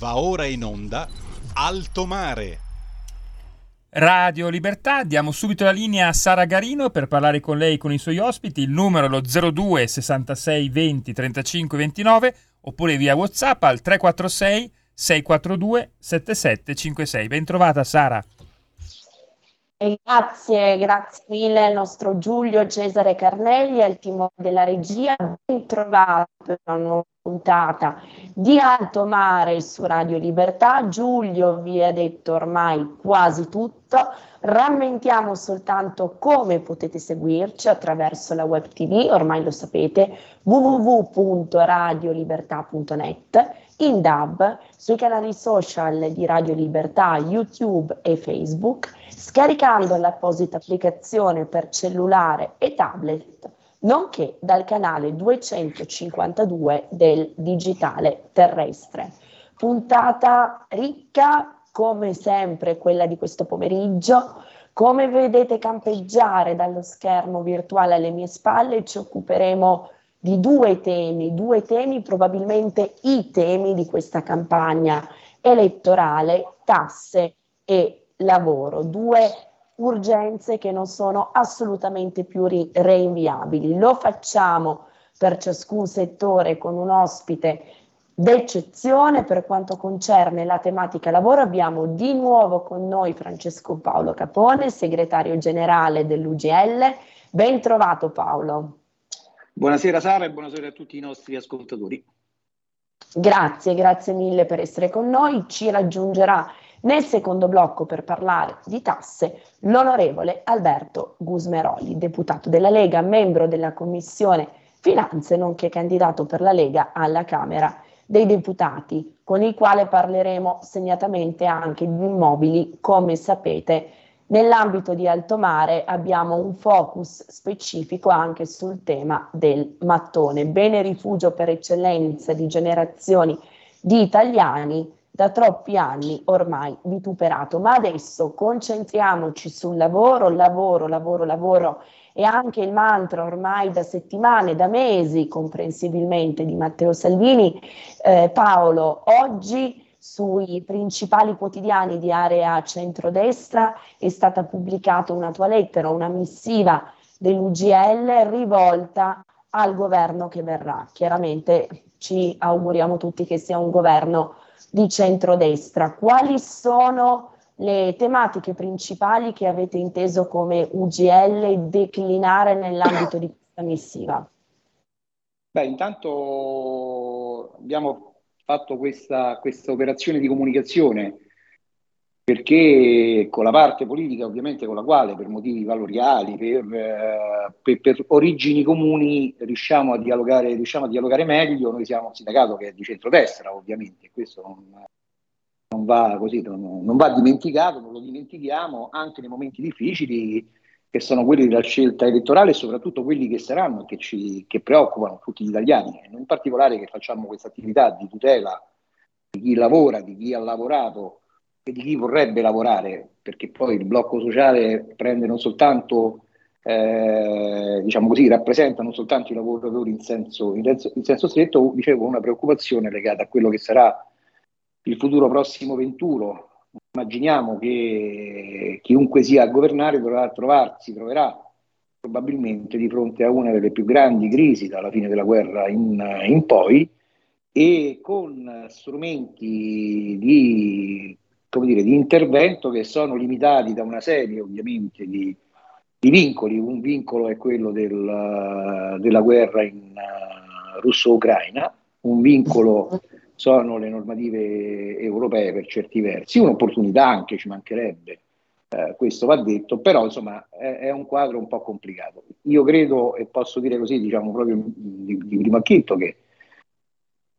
Va ora in onda Alto Mare. Radio Libertà, diamo subito la linea a Sara Garino per parlare con lei e con i suoi ospiti. Il numero è lo 02 66 20 35 29 oppure via WhatsApp al 346 642 7756. Bentrovata Sara. Grazie, grazie mille al nostro Giulio Cesare Carnelli, al timone della regia. Ben trovato per una nuova puntata di Alto Mare su Radio Libertà. Giulio vi ha detto ormai quasi tutto. Rammentiamo soltanto come potete seguirci attraverso la web TV, ormai lo sapete, www.radiolibertà.net, in DAB, sui canali social di Radio Libertà, YouTube e Facebook scaricando l'apposita applicazione per cellulare e tablet, nonché dal canale 252 del digitale terrestre. Puntata ricca, come sempre, quella di questo pomeriggio. Come vedete campeggiare dallo schermo virtuale alle mie spalle, ci occuperemo di due temi, due temi probabilmente i temi di questa campagna elettorale, tasse e lavoro, due urgenze che non sono assolutamente più ri- rinviabili. Lo facciamo per ciascun settore con un ospite d'eccezione per quanto concerne la tematica lavoro. Abbiamo di nuovo con noi Francesco Paolo Capone, segretario generale dell'UGL. Ben trovato Paolo. Buonasera Sara e buonasera a tutti i nostri ascoltatori. Grazie, grazie mille per essere con noi. Ci raggiungerà nel secondo blocco, per parlare di tasse, l'onorevole Alberto Gusmeroli, deputato della Lega, membro della Commissione Finanze, nonché candidato per la Lega alla Camera dei Deputati, con il quale parleremo segnatamente anche di immobili, come sapete. Nell'ambito di Alto Mare abbiamo un focus specifico anche sul tema del mattone, bene rifugio per eccellenza di generazioni di italiani da troppi anni ormai vituperato. Ma adesso concentriamoci sul lavoro, lavoro, lavoro, lavoro e anche il mantra ormai da settimane, da mesi comprensibilmente di Matteo Salvini. Eh, Paolo, oggi sui principali quotidiani di area centrodestra è stata pubblicata una tua lettera, una missiva dell'UGL rivolta al governo che verrà. Chiaramente ci auguriamo tutti che sia un governo di centrodestra. Quali sono le tematiche principali che avete inteso come UGL declinare nell'ambito di questa missiva? Beh, intanto abbiamo fatto questa, questa operazione di comunicazione perché con la parte politica ovviamente con la quale per motivi valoriali, per, eh, per, per origini comuni riusciamo a, dialogare, riusciamo a dialogare meglio, noi siamo un sindacato che è di centrodestra ovviamente, questo non, non, va, così, non, non va dimenticato, non lo dimentichiamo anche nei momenti difficili che sono quelli della scelta elettorale e soprattutto quelli che saranno e che, che preoccupano tutti gli italiani, in particolare che facciamo questa attività di tutela di chi lavora, di chi ha lavorato di chi vorrebbe lavorare, perché poi il blocco sociale prende non soltanto, eh, diciamo così, rappresenta non soltanto i lavoratori in senso, in senso, in senso stretto, dicevo una preoccupazione legata a quello che sarà il futuro prossimo venturo. Immaginiamo che chiunque sia a governare dovrà trovarsi, troverà probabilmente di fronte a una delle più grandi crisi dalla fine della guerra in, in poi e con strumenti di come dire, di intervento che sono limitati da una serie ovviamente di, di vincoli. Un vincolo è quello del, della guerra in uh, russo-ucraina, un vincolo sono le normative europee per certi versi, un'opportunità anche ci mancherebbe, eh, questo va detto, però insomma è, è, un quadro un po' complicato. Io credo, e posso dire così, diciamo proprio di, di primo acchitto, che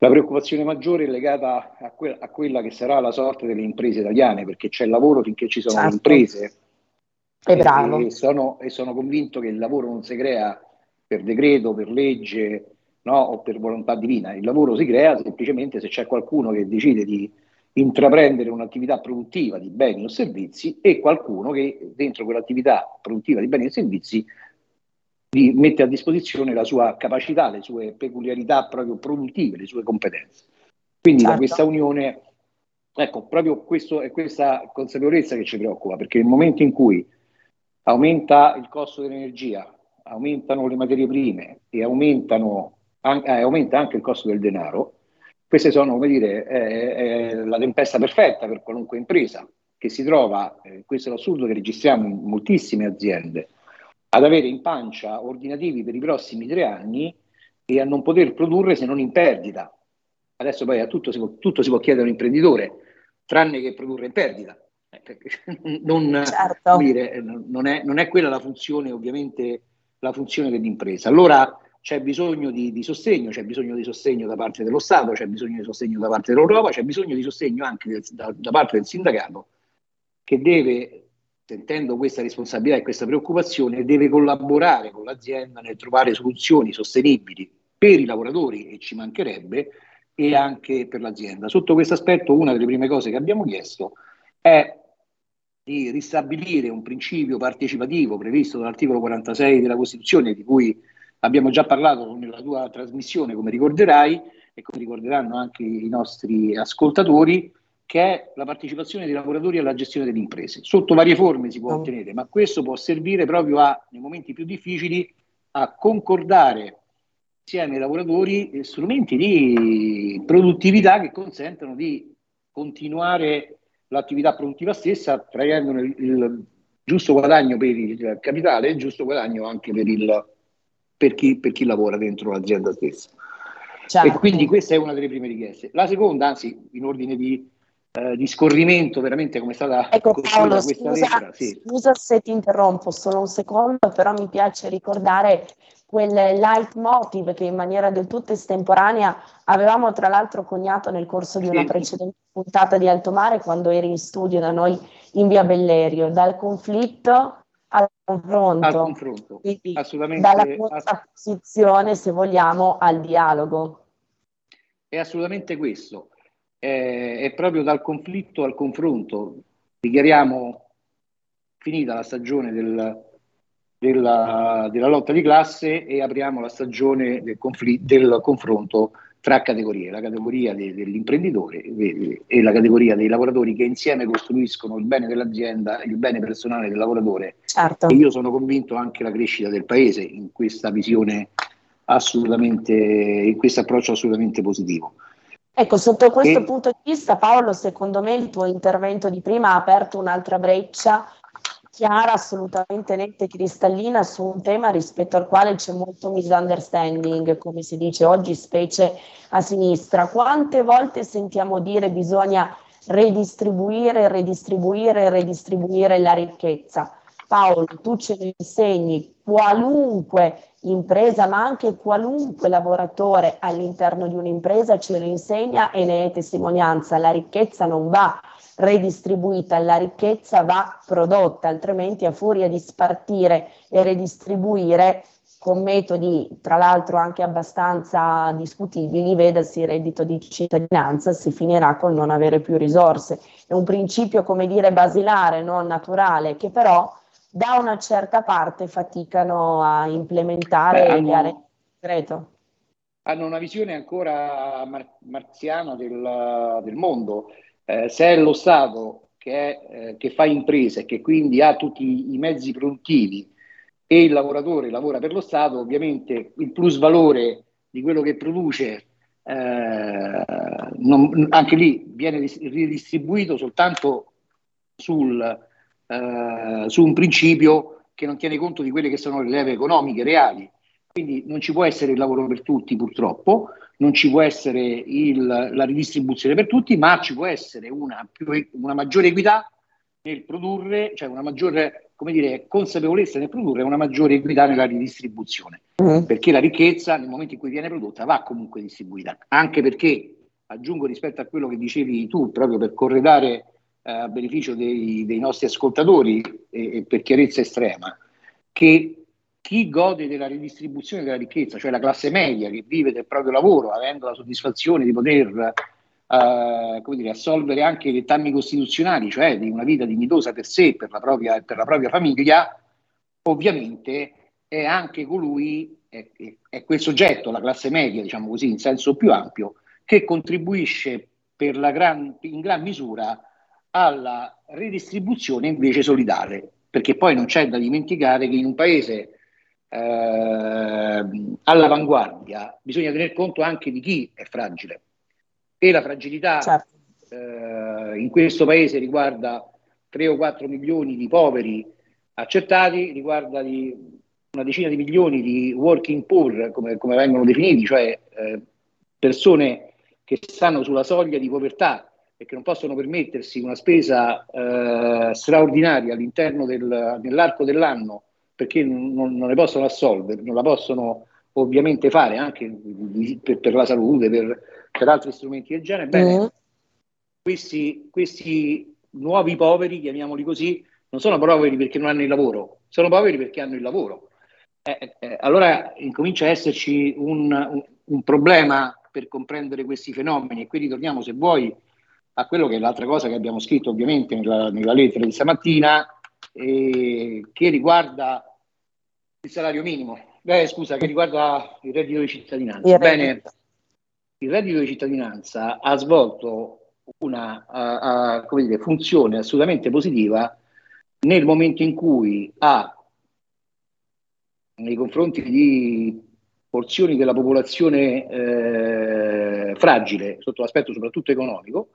la preoccupazione maggiore è legata a, que- a, quella che sarà la sorte delle imprese italiane, perché c'è lavoro finché ci sono certo. imprese. E, bravo. E, sono, e sono convinto che il lavoro non si crea per decreto, per legge no? o per volontà divina. Il lavoro si crea semplicemente se c'è qualcuno che decide di intraprendere un'attività produttiva di beni o servizi e qualcuno che dentro quell'attività produttiva di beni e servizi di, mette a disposizione la sua capacità, le sue peculiarità proprio produttive, le sue competenze. Quindi certo. da questa unione Ecco, proprio questo, è questa consapevolezza che ci preoccupa, perché nel momento in cui aumenta il costo dell'energia, aumentano le materie prime e aumentano, an- eh, aumenta anche il costo del denaro, queste sono, come dire, eh, eh, la tempesta perfetta per qualunque impresa che si trova, eh, questo è l'assurdo che registriamo in moltissime aziende, ad avere in pancia ordinativi per i prossimi tre anni e a non poter produrre se non in perdita. Adesso poi a tutto si può, tutto si può chiedere a un imprenditore, tranne che produrre in perdita. Eh, non, certo. dire, non, è, non, è, quella la funzione, ovviamente, la funzione dell'impresa. Allora c'è bisogno di, di, sostegno, c'è bisogno di sostegno da parte dello Stato, c'è bisogno di sostegno da parte dell'Europa, c'è bisogno di sostegno anche del, da, da parte del sindacato che deve, sentendo questa responsabilità e questa preoccupazione, deve collaborare con l'azienda nel trovare soluzioni sostenibili per i lavoratori, e ci mancherebbe, e anche per l'azienda. Sotto questo aspetto, una delle prime cose che abbiamo chiesto è di ristabilire un principio partecipativo previsto dall'articolo 46 della Costituzione, di cui abbiamo già parlato nella tua trasmissione, come ricorderai, e come ricorderanno anche i nostri ascoltatori, che è la partecipazione dei lavoratori alla gestione delle imprese. Sotto varie forme si può mm. ottenere, ma questo può servire proprio a, nei momenti più difficili, a concordare insieme ai lavoratori strumenti di produttività che consentano di continuare l'attività produttiva stessa, traendo il, il giusto guadagno per il capitale e il giusto guadagno anche per, il, per, chi, per chi lavora dentro l'azienda stessa. Certo. E quindi questa è una delle prime richieste. La seconda, anzi, in ordine di eh, di scorrimento veramente come è stata ecco Paolo scusa, lettera, sì. scusa se ti interrompo solo un secondo però mi piace ricordare quel leitmotiv che in maniera del tutto estemporanea avevamo tra l'altro coniato nel corso di una precedente puntata di Alto Mare quando eri in studio da noi in via Bellerio dal conflitto al confronto, al confronto. Quindi, dalla contrapposizione se vogliamo al dialogo è assolutamente questo eh, è proprio dal conflitto al confronto. Dichiariamo finita la stagione del, della, della, lotta di classe e apriamo la stagione del, conflitto, del confronto tra categorie, la categoria de, dell'imprenditore e la categoria dei lavoratori che insieme costruiscono il bene dell'azienda, il bene personale del lavoratore. Certo. E io sono convinto anche la crescita del paese in questa visione assolutamente, in questo approccio assolutamente positivo. Ecco, sotto questo e... punto di vista, Paolo, secondo me il tuo intervento di prima ha aperto un'altra breccia chiara, assolutamente netta e cristallina su un tema rispetto al quale c'è molto misunderstanding, come si dice oggi, specie a sinistra. Quante volte sentiamo dire bisogna redistribuire, redistribuire, redistribuire la ricchezza? Paolo, tu ce ne insegni qualunque impresa, ma anche qualunque lavoratore all'interno di un'impresa ce lo insegna e ne è testimonianza. La ricchezza non va redistribuita, la ricchezza va prodotta, altrimenti a furia di spartire e redistribuire con metodi tra l'altro anche abbastanza discutibili, vedasi il reddito di cittadinanza, si finirà con non avere più risorse. È un principio, come dire, basilare, non naturale, che però da una certa parte faticano a implementare Beh, hanno, il concreto. Hanno una visione ancora mar- marziana del, del mondo. Eh, se è lo Stato che, è, eh, che fa imprese e che quindi ha tutti i mezzi produttivi e il lavoratore lavora per lo Stato, ovviamente il plus valore di quello che produce eh, non, anche lì viene ridistribuito soltanto sul eh, su un principio che non tiene conto di quelle che sono le leve economiche reali. Quindi non ci può essere il lavoro per tutti purtroppo, non ci può essere il, la ridistribuzione per tutti, ma ci può essere una, più, una maggiore equità nel produrre, cioè una maggiore come dire, consapevolezza nel produrre e una maggiore equità nella ridistribuzione. Mm. Perché la ricchezza nel momento in cui viene prodotta va comunque distribuita, anche perché, aggiungo rispetto a quello che dicevi tu, proprio per corredare a beneficio dei, dei, nostri ascoltatori e, e per chiarezza estrema, che chi gode della ridistribuzione della ricchezza, cioè la classe media che vive del proprio lavoro, avendo la soddisfazione di poter Uh, come dire, assolvere anche i dettami costituzionali, cioè di una vita dignitosa per sé e per la propria, per la propria famiglia, ovviamente è anche colui, è, è, quel soggetto, la classe media, diciamo così, in senso più ampio, che contribuisce gran, in gran misura alla redistribuzione invece solidale, perché poi non c'è da dimenticare che in un paese eh, all'avanguardia bisogna tener conto anche di chi è fragile e la fragilità certo. eh, in questo paese riguarda 3 o 4 milioni di poveri accertati, riguarda una decina di milioni di working poor, come, come vengono definiti, cioè eh, persone che stanno sulla soglia di povertà e che non possono permettersi una spesa eh, straordinaria all'interno del, nell'arco dell'anno perché non, non, ne possono assolvere, non la possono ovviamente fare anche per, per la salute, per, per, altri strumenti del genere. Bene, mm. questi, questi nuovi poveri, chiamiamoli così, non sono poveri perché non hanno il lavoro, sono poveri perché hanno il lavoro. Eh, eh, eh, allora incomincia a esserci un, un, un, problema per comprendere questi fenomeni e qui ritorniamo, se vuoi, a quello che è l'altra cosa che abbiamo scritto ovviamente nella, nella lettera di stamattina, eh, che riguarda il salario minimo. Beh, scusa, che riguarda il reddito di cittadinanza. Bene, il reddito di cittadinanza ha svolto una uh, uh, dire, funzione assolutamente positiva nel momento in cui ha, nei confronti di porzioni della popolazione eh, fragile, sotto l'aspetto soprattutto economico,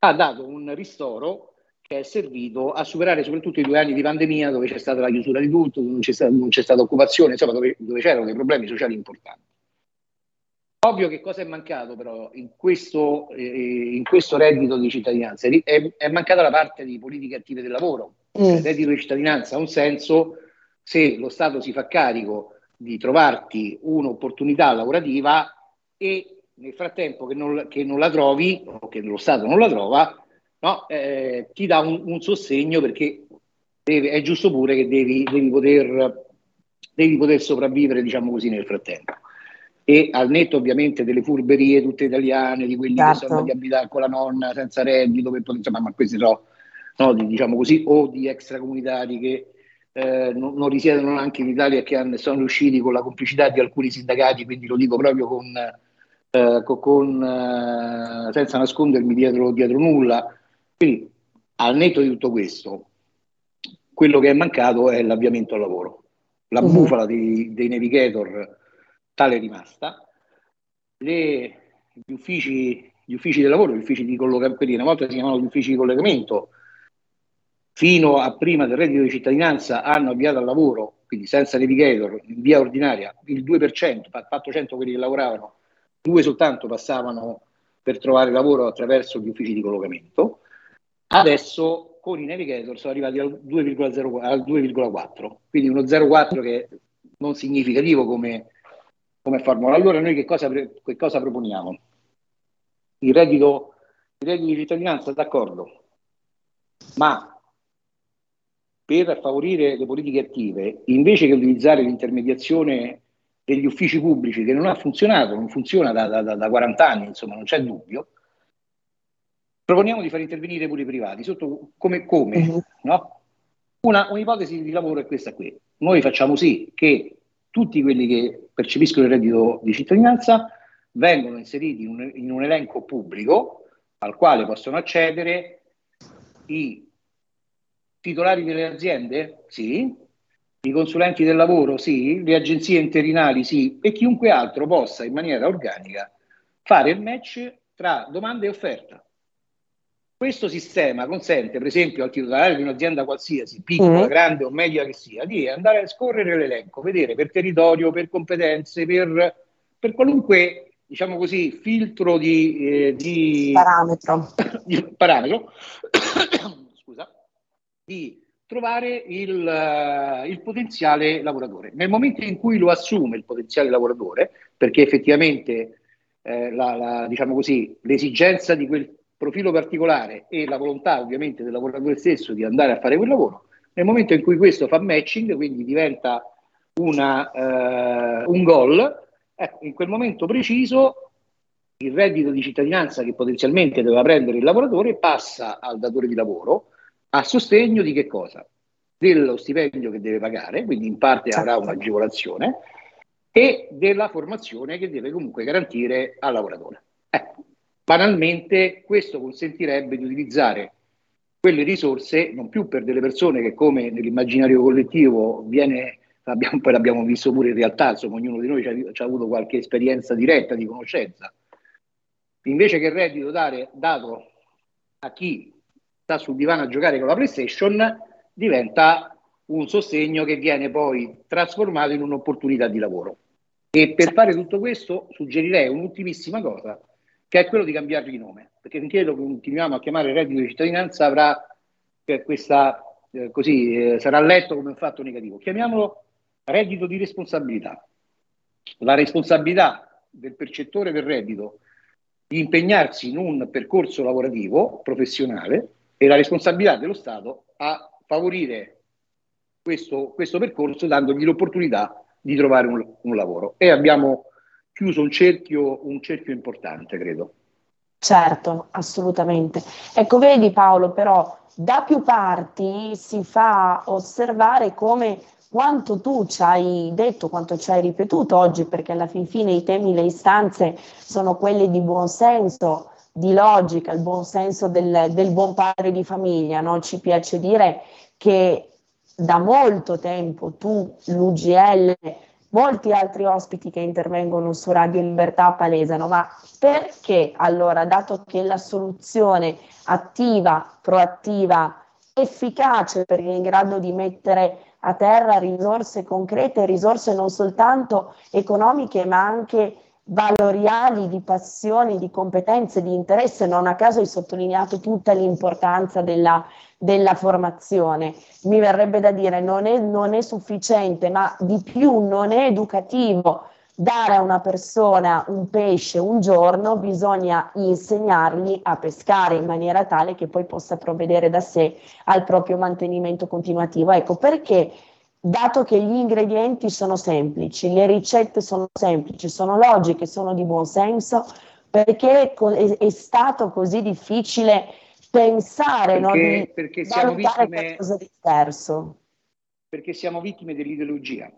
ha dato un ristoro che è servito a superare soprattutto i due anni di pandemia dove c'è stata la chiusura di tutto, non c'è, stata, non c'è stata occupazione, insomma dove, dove c'erano dei problemi sociali importanti. Ovvio che cosa è mancato però in questo, eh, in questo reddito di cittadinanza? È, è, mancata la parte di politiche attive del lavoro. Mm. Il reddito di cittadinanza ha un senso se lo Stato si fa carico di trovarti un'opportunità lavorativa e nel frattempo che non, che non la trovi o che lo Stato non la trova, no, eh, ti dà un, un sostegno perché deve, è giusto pure che devi, devi, poter, devi poter sopravvivere, diciamo così, nel frattempo e al netto ovviamente delle furberie tutte italiane, di quelli certo. che sono di abitare con la nonna senza reddito, per poter, insomma, ma questi sono, no, di, diciamo così, o di extracomunitari che eh, non, non, risiedono anche in Italia e che hanno, sono riusciti con la complicità di alcuni sindacati, quindi lo dico proprio con, eh, con, eh, senza nascondermi dietro, dietro nulla. Quindi al netto di tutto questo, quello che è mancato è l'avviamento al lavoro. La uh-huh. bufala dei, dei navigator tale è rimasta. Le, gli, uffici, gli, uffici, del lavoro, gli uffici di collocamento, una volta si chiamavano gli uffici di collegamento, fino a prima del reddito di cittadinanza hanno avviato al lavoro, quindi senza navigator, in via ordinaria, il 2%, fatto 100 quelli che lavoravano, due soltanto passavano per trovare lavoro attraverso gli uffici di collocamento. Adesso con i navigator sono arrivati al 2,0, al 2,4, quindi uno 0,4 che non significativo come come formula. Allora noi che cosa, che cosa proponiamo? Il reddito, il reddito di cittadinanza, d'accordo, ma per favorire le politiche attive, invece che utilizzare l'intermediazione degli uffici pubblici che non ha funzionato, non funziona da, da, da 40 anni, insomma, non c'è dubbio, proponiamo di far intervenire pure i privati, sotto come, come uh-huh. no? Una, un'ipotesi di lavoro è questa qui. Noi facciamo sì che tutti quelli che percepiscono il reddito di cittadinanza vengono inseriti in un, in un elenco pubblico al quale possono accedere i titolari delle aziende? Sì. I consulenti del lavoro? Sì. Le agenzie interinali? Sì. E chiunque altro possa in maniera organica fare il match tra domanda e offerta. Questo sistema consente, per esempio, al titolare di un'azienda qualsiasi, piccola, mm. grande o media che sia, di andare a scorrere l'elenco, vedere per territorio, per competenze, per, per qualunque, diciamo così, filtro di, eh, di parametro, di, parametro scusa, di trovare il, il, potenziale lavoratore. Nel momento in cui lo assume il potenziale lavoratore, perché effettivamente eh, la, la, diciamo così, l'esigenza di quel profilo particolare e la volontà ovviamente del lavoratore stesso di andare a fare quel lavoro, nel momento in cui questo fa matching, quindi diventa una, eh, un goal, ecco, in quel momento preciso il reddito di cittadinanza che potenzialmente doveva prendere il lavoratore passa al datore di lavoro a sostegno di che cosa? Dello stipendio che deve pagare, quindi in parte avrà certo. un'agevolazione, e della formazione che deve comunque garantire al lavoratore. Ecco, banalmente questo consentirebbe di utilizzare quelle risorse non più per delle persone che come nell'immaginario collettivo viene, abbiamo, poi l'abbiamo visto pure in realtà, insomma ognuno di noi ci ha, avuto qualche esperienza diretta di conoscenza, invece che il reddito dare, dato a chi sta sul divano a giocare con la PlayStation, diventa un sostegno che viene poi trasformato in un'opportunità di lavoro. E per fare tutto questo suggerirei un'ultimissima cosa, che è quello di cambiargli nome, perché finché lo continuiamo a chiamare reddito di cittadinanza avrà eh, questa, eh, così, eh, sarà letto come un fatto negativo. Chiamiamolo reddito di responsabilità. La responsabilità del percettore del reddito di impegnarsi in un percorso lavorativo professionale e la responsabilità dello Stato a favorire questo, questo percorso dandogli l'opportunità di trovare un, un lavoro. E abbiamo chiuso un cerchio, un cerchio importante, credo. Certo, assolutamente. Ecco, vedi Paolo, però da più parti si fa osservare come quanto tu ci hai detto, quanto ci hai ripetuto oggi, perché alla fin fine i temi, le istanze sono quelli di buonsenso, di logica, il buonsenso del, del buon padre di famiglia. No? Ci piace dire che da molto tempo tu, l'UGL, molti altri ospiti che intervengono su Radio Libertà palesano, ma perché allora, dato che la soluzione attiva, proattiva, efficace perché è in grado di mettere a terra risorse concrete, risorse non soltanto economiche ma anche valoriali, di passioni, di competenze, di interesse. Non a caso hai sottolineato tutta l'importanza della, della formazione. Mi verrebbe da dire non è, non è sufficiente, ma di più non è educativo dare a una persona un pesce un giorno, bisogna insegnargli a pescare in maniera tale che poi possa provvedere da sé al proprio mantenimento continuativo. Ecco perché dato che gli ingredienti sono semplici, le ricette sono semplici, sono logiche, sono di buon senso, perché è, stato così difficile pensare perché, no, di perché siamo vittime, qualcosa di diverso? Perché siamo vittime dell'ideologia.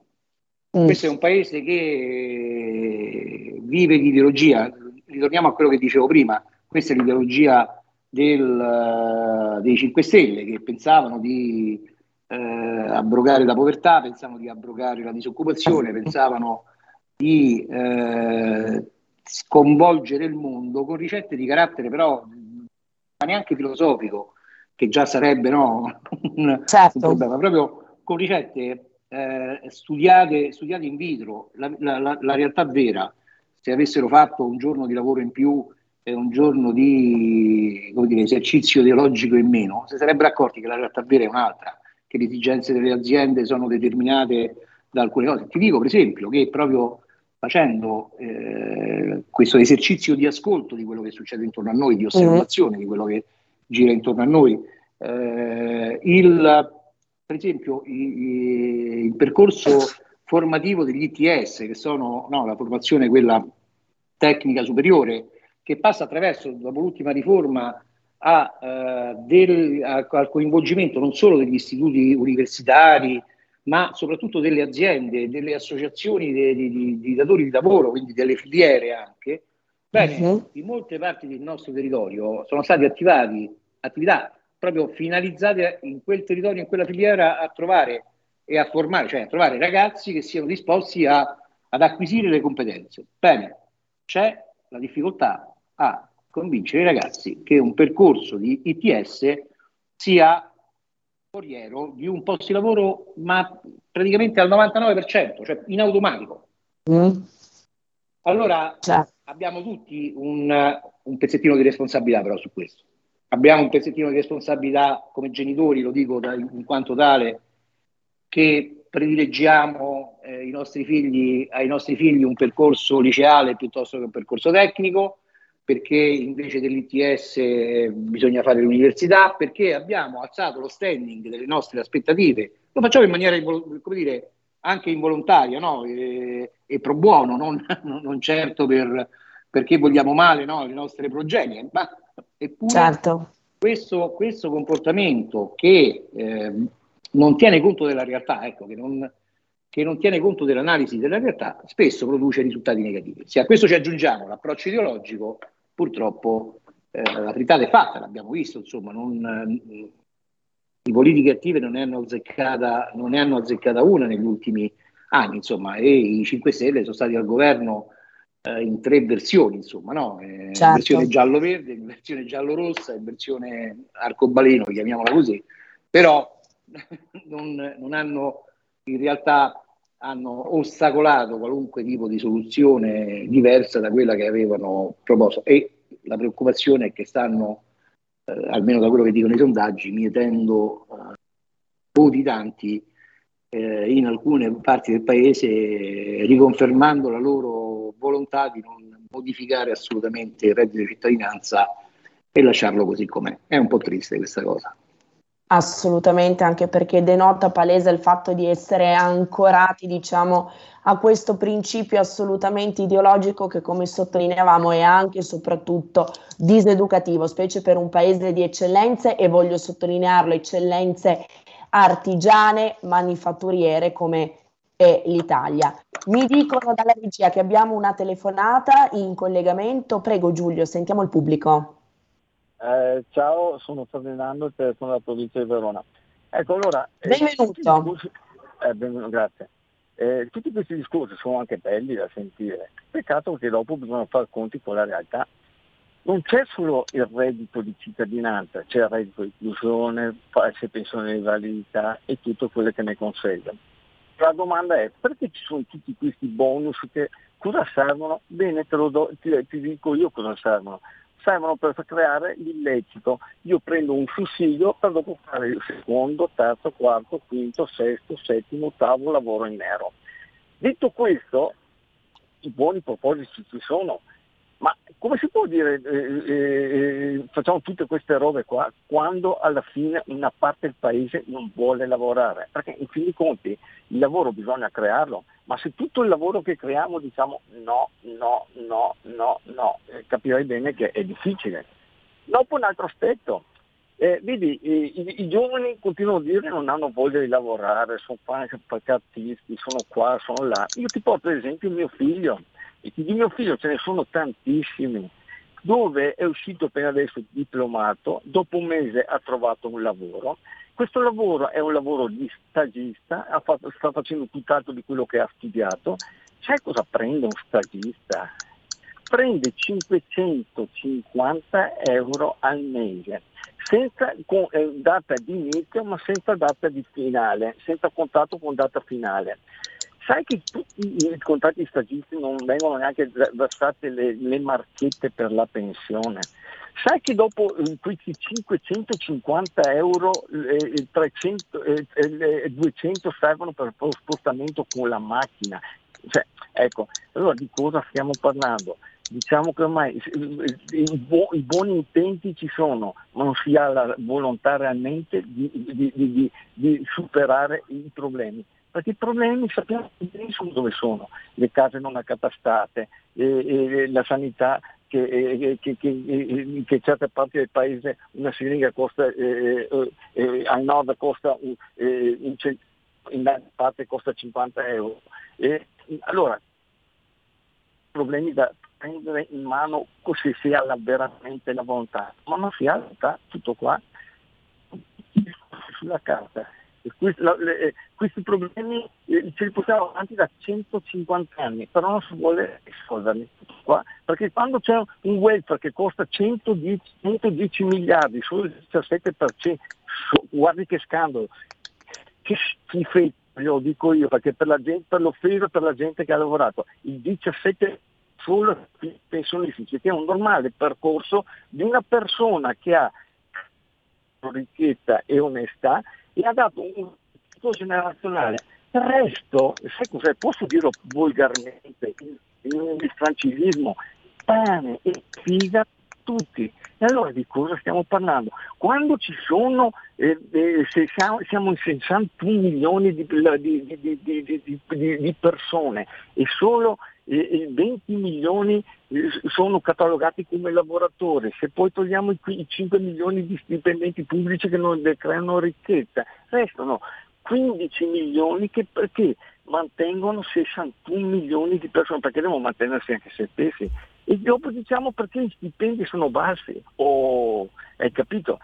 Mm. Questo è un paese che vive di ideologia. Ritorniamo a quello che dicevo prima, questa è l'ideologia del, dei 5 Stelle che pensavano di eh, abrogare la povertà, pensavano di abrogare la disoccupazione, pensavano di eh, sconvolgere il mondo con ricette di carattere però ma neanche filosofico, che già sarebbe no, un, certo. un, problema, proprio con ricette eh, studiate, studiate, in vitro, la, la, la, realtà vera, se avessero fatto un giorno di lavoro in più e un giorno di dire, esercizio ideologico in meno, si sarebbero accorti che la realtà vera è un'altra che le esigenze delle aziende sono determinate da alcune cose. Ti dico per esempio che proprio facendo eh, questo esercizio di ascolto di quello che succede intorno a noi, di osservazione mm-hmm. di quello che gira intorno a noi, eh, il, per esempio i, il percorso formativo degli ITS, che sono no, la formazione quella tecnica superiore, che passa attraverso, dopo l'ultima riforma, a, uh, del, a, al coinvolgimento non solo degli istituti universitari, ma soprattutto delle aziende, delle associazioni di, di, di datori di lavoro, quindi delle filiere anche. Bene, uh-huh. in molte parti del nostro territorio sono stati attivati attività proprio finalizzate in quel territorio, in quella filiera, a trovare e a formare, cioè a trovare ragazzi che siano disposti a, ad acquisire le competenze. Bene, c'è la difficoltà a convincere i ragazzi che un percorso di ITS sia foriero di un posto di lavoro, ma praticamente al 99%, cioè in automatico. Mm. Allora certo. abbiamo tutti un, un pezzettino di responsabilità però su questo. Abbiamo un pezzettino di responsabilità come genitori, lo dico da, in quanto tale, che privilegiamo eh, i nostri figli, ai nostri figli un percorso liceale piuttosto che un percorso tecnico, perché invece dell'ITS bisogna fare l'università, perché abbiamo alzato lo standing delle nostre aspettative, lo facciamo in maniera, come dire, anche involontaria no? e, e, pro buono, non, non certo per, perché vogliamo male no? le nostre progenie, ma eppure certo. questo, questo, comportamento che eh, non tiene conto della realtà, ecco, che non, che non tiene conto dell'analisi della realtà, spesso produce risultati negativi. Se a questo ci aggiungiamo l'approccio ideologico, purtroppo eh, la verità è fatta, l'abbiamo visto, insomma, non, eh, di politiche attive non ne, hanno azzeccata, non ne hanno azzeccata una negli ultimi anni, insomma, e i 5 Stelle sono stati al governo eh, in tre versioni, insomma, no? Eh, certo. in versione giallo-verde, in versione giallo-rossa, in versione arcobaleno, chiamiamola così, però non, non hanno in realtà hanno ostacolato qualunque tipo di soluzione diversa da quella che avevano proposto e la preoccupazione è che stanno, eh, almeno da quello che dicono i sondaggi, mietendo eh, voti tanti eh, in alcune parti del paese, riconfermando la loro volontà di non modificare assolutamente il reddito di cittadinanza e lasciarlo così com'è. È un po' triste questa cosa. Assolutamente, anche perché denota palese il fatto di essere ancorati, diciamo, a questo principio assolutamente ideologico che, come sottolineavamo, è anche e soprattutto diseducativo, specie per un paese di eccellenze e voglio sottolinearlo, eccellenze artigiane, manifatturiere come è l'Italia. Mi dicono dalla regia che abbiamo una telefonata in collegamento. Prego Giulio, sentiamo il pubblico. Eh, ciao, sono Ferdinando, il telefono della provincia di Verona. Ecco, allora... Eh, Benvenuto. Discorsi, eh, benvenuto grazie. Eh, tutti questi discorsi sono anche belli da sentire, peccato che dopo bisogna fare conti con la realtà. Non c'è solo il reddito di cittadinanza, c'è il reddito di inclusione, false pensioni di validità e tutto quello che ne consegue. La domanda è perché ci sono tutti questi bonus che cosa servono? Bene, te lo do, ti, ti dico io cosa servono servono per creare l'illecito. Io prendo un sussidio per dopo fare il secondo, terzo, quarto, quinto, sesto, settimo, ottavo lavoro in nero. Detto questo, i buoni propositi ci sono, ma come si può dire eh, eh, eh, facciamo tutte queste robe qua quando alla fine una parte del paese non vuole lavorare? Perché in fin dei conti il lavoro bisogna crearlo, ma se tutto il lavoro che creiamo diciamo no, no, no, no, no, eh, capirai bene che è difficile. Dopo un altro aspetto, eh, vedi, i, i, i, giovani continuano a dire che non hanno voglia di lavorare, sono artisti, sono qua, sono là. Io ti porto ad esempio mio figlio, e di mio figlio ce ne sono tantissimi, dove è uscito appena adesso diplomato, dopo un mese ha trovato un lavoro. Questo lavoro è un lavoro di stagista, fatto, sta facendo tutt'altro di quello che ha studiato. Sai cosa prende un stagista? Prende 550 euro al mese, senza con, eh, data di inizio ma senza data di finale, senza contratto con data finale. Sai che tutti i contratti stagisti non vengono neanche versate le, le marchette per la pensione? Sai che dopo eh, questi 550 euro eh, 300, eh, eh, 200 servono per lo spostamento con la macchina? Cioè, ecco, allora di cosa stiamo parlando? Diciamo che ormai i, buoni, i buoni intenti ci sono, ma non si ha la volontà realmente di, di, di, di superare i problemi perché i problemi sappiamo benissimo dove sono, le case non accatastate, eh, eh, la sanità che, eh, che, che, che, certe parti del paese una siringa costa, eh, eh, eh, al nord costa, in, in parte costa 50 euro. allora, problemi da prendere in mano così si ha veramente la volontà, ma non si ha tutto qua. Sulla carta eh, questi problemi eh, ce li portiamo avanti da 150 anni, però non si vuole risolverli. Perché quando c'è un welfare che costa 110, 110 miliardi, solo il 17%, guardi che scandalo, che schifezza, lo dico io, perché per, gente, per l'offesa per la gente che ha lavorato, il 17% solo pensionistici, che è un normale percorso di una persona che ha ricchezza e onestà e ha dato un tutto generazionale. Il resto, sai cos'è? Posso dirlo volgarmente, il francilismo, pane e figa tutti. E allora di cosa stiamo parlando? Quando ci sono, eh, eh, siamo, siamo, in 61 milioni di, di, di, di persone e solo eh, 20 milioni eh, sono catalogati come lavoratori, se poi togliamo i, i 5 milioni di dipendenti pubblici che non creano ricchezza, restano 15 milioni che perché mantengono 61 milioni di persone, perché devono mantenersi anche se stessi. e dopo diciamo perché gli stipendi sono bassi. Oh, hai capito?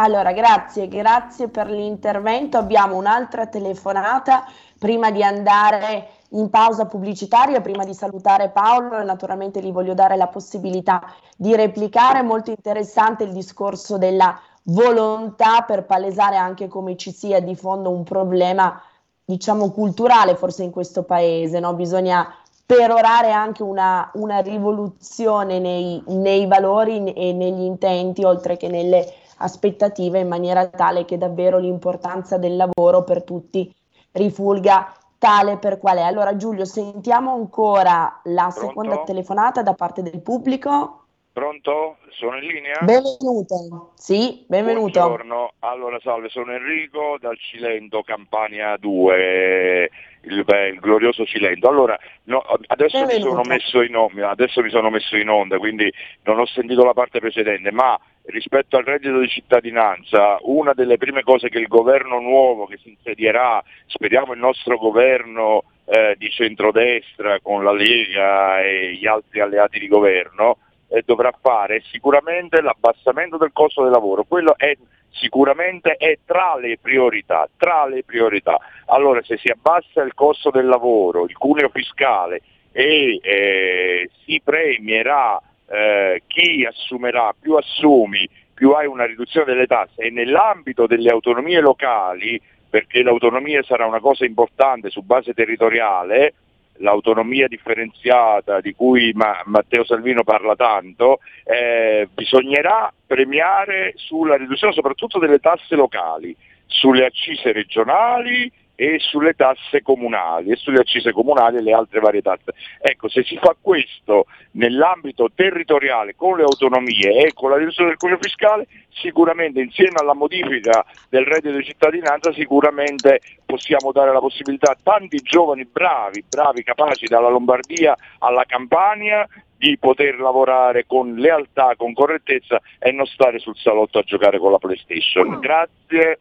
Allora, grazie, grazie per l'intervento. Abbiamo un'altra telefonata prima di andare in pausa pubblicitaria, prima di salutare Paolo, naturalmente gli voglio dare la possibilità di replicare. Molto interessante il discorso della volontà per palesare anche come ci sia di fondo un problema, diciamo, culturale forse in questo paese, no? Bisogna perorare anche una, una rivoluzione nei, nei valori e negli intenti, oltre che nelle aspettative in maniera tale che davvero l'importanza del lavoro per tutti rifulga tale per qual è. Allora Giulio, sentiamo ancora la Pronto? seconda telefonata da parte del pubblico. Pronto? Sono in linea? Benvenuto. Sì, benvenuto. Buongiorno. Allora, salve, sono Enrico dal Cilento, Campania 2, il, beh, il glorioso Cilento. Allora, no, adesso, mi in, adesso mi sono messo in onda, quindi non ho sentito la parte precedente, ma rispetto al reddito di cittadinanza, una delle prime cose che il governo nuovo che si insedierà, speriamo il nostro governo eh, di centrodestra con la Lega e gli altri alleati di governo, eh, dovrà fare sicuramente l'abbassamento del costo del lavoro, quello è sicuramente è tra le priorità, tra le priorità. Allora se si abbassa il costo del lavoro, il cuneo fiscale e eh, si premierà eh, chi assumerà, più assumi, più hai una riduzione delle tasse e nell'ambito delle autonomie locali, perché l'autonomia sarà una cosa importante su base territoriale, l'autonomia differenziata di cui Ma- Matteo Salvino parla tanto, eh, bisognerà premiare sulla riduzione soprattutto delle tasse locali, sulle accise regionali e sulle tasse comunali e sulle accise comunali e le altre varie tasse. Ecco, se si fa questo nell'ambito territoriale con le autonomie e con la riduzione del cuneo fiscale, sicuramente insieme alla modifica del reddito di cittadinanza sicuramente possiamo dare la possibilità a tanti giovani bravi, bravi, capaci dalla Lombardia alla Campania di poter lavorare con lealtà, con correttezza e non stare sul salotto a giocare con la PlayStation. Grazie.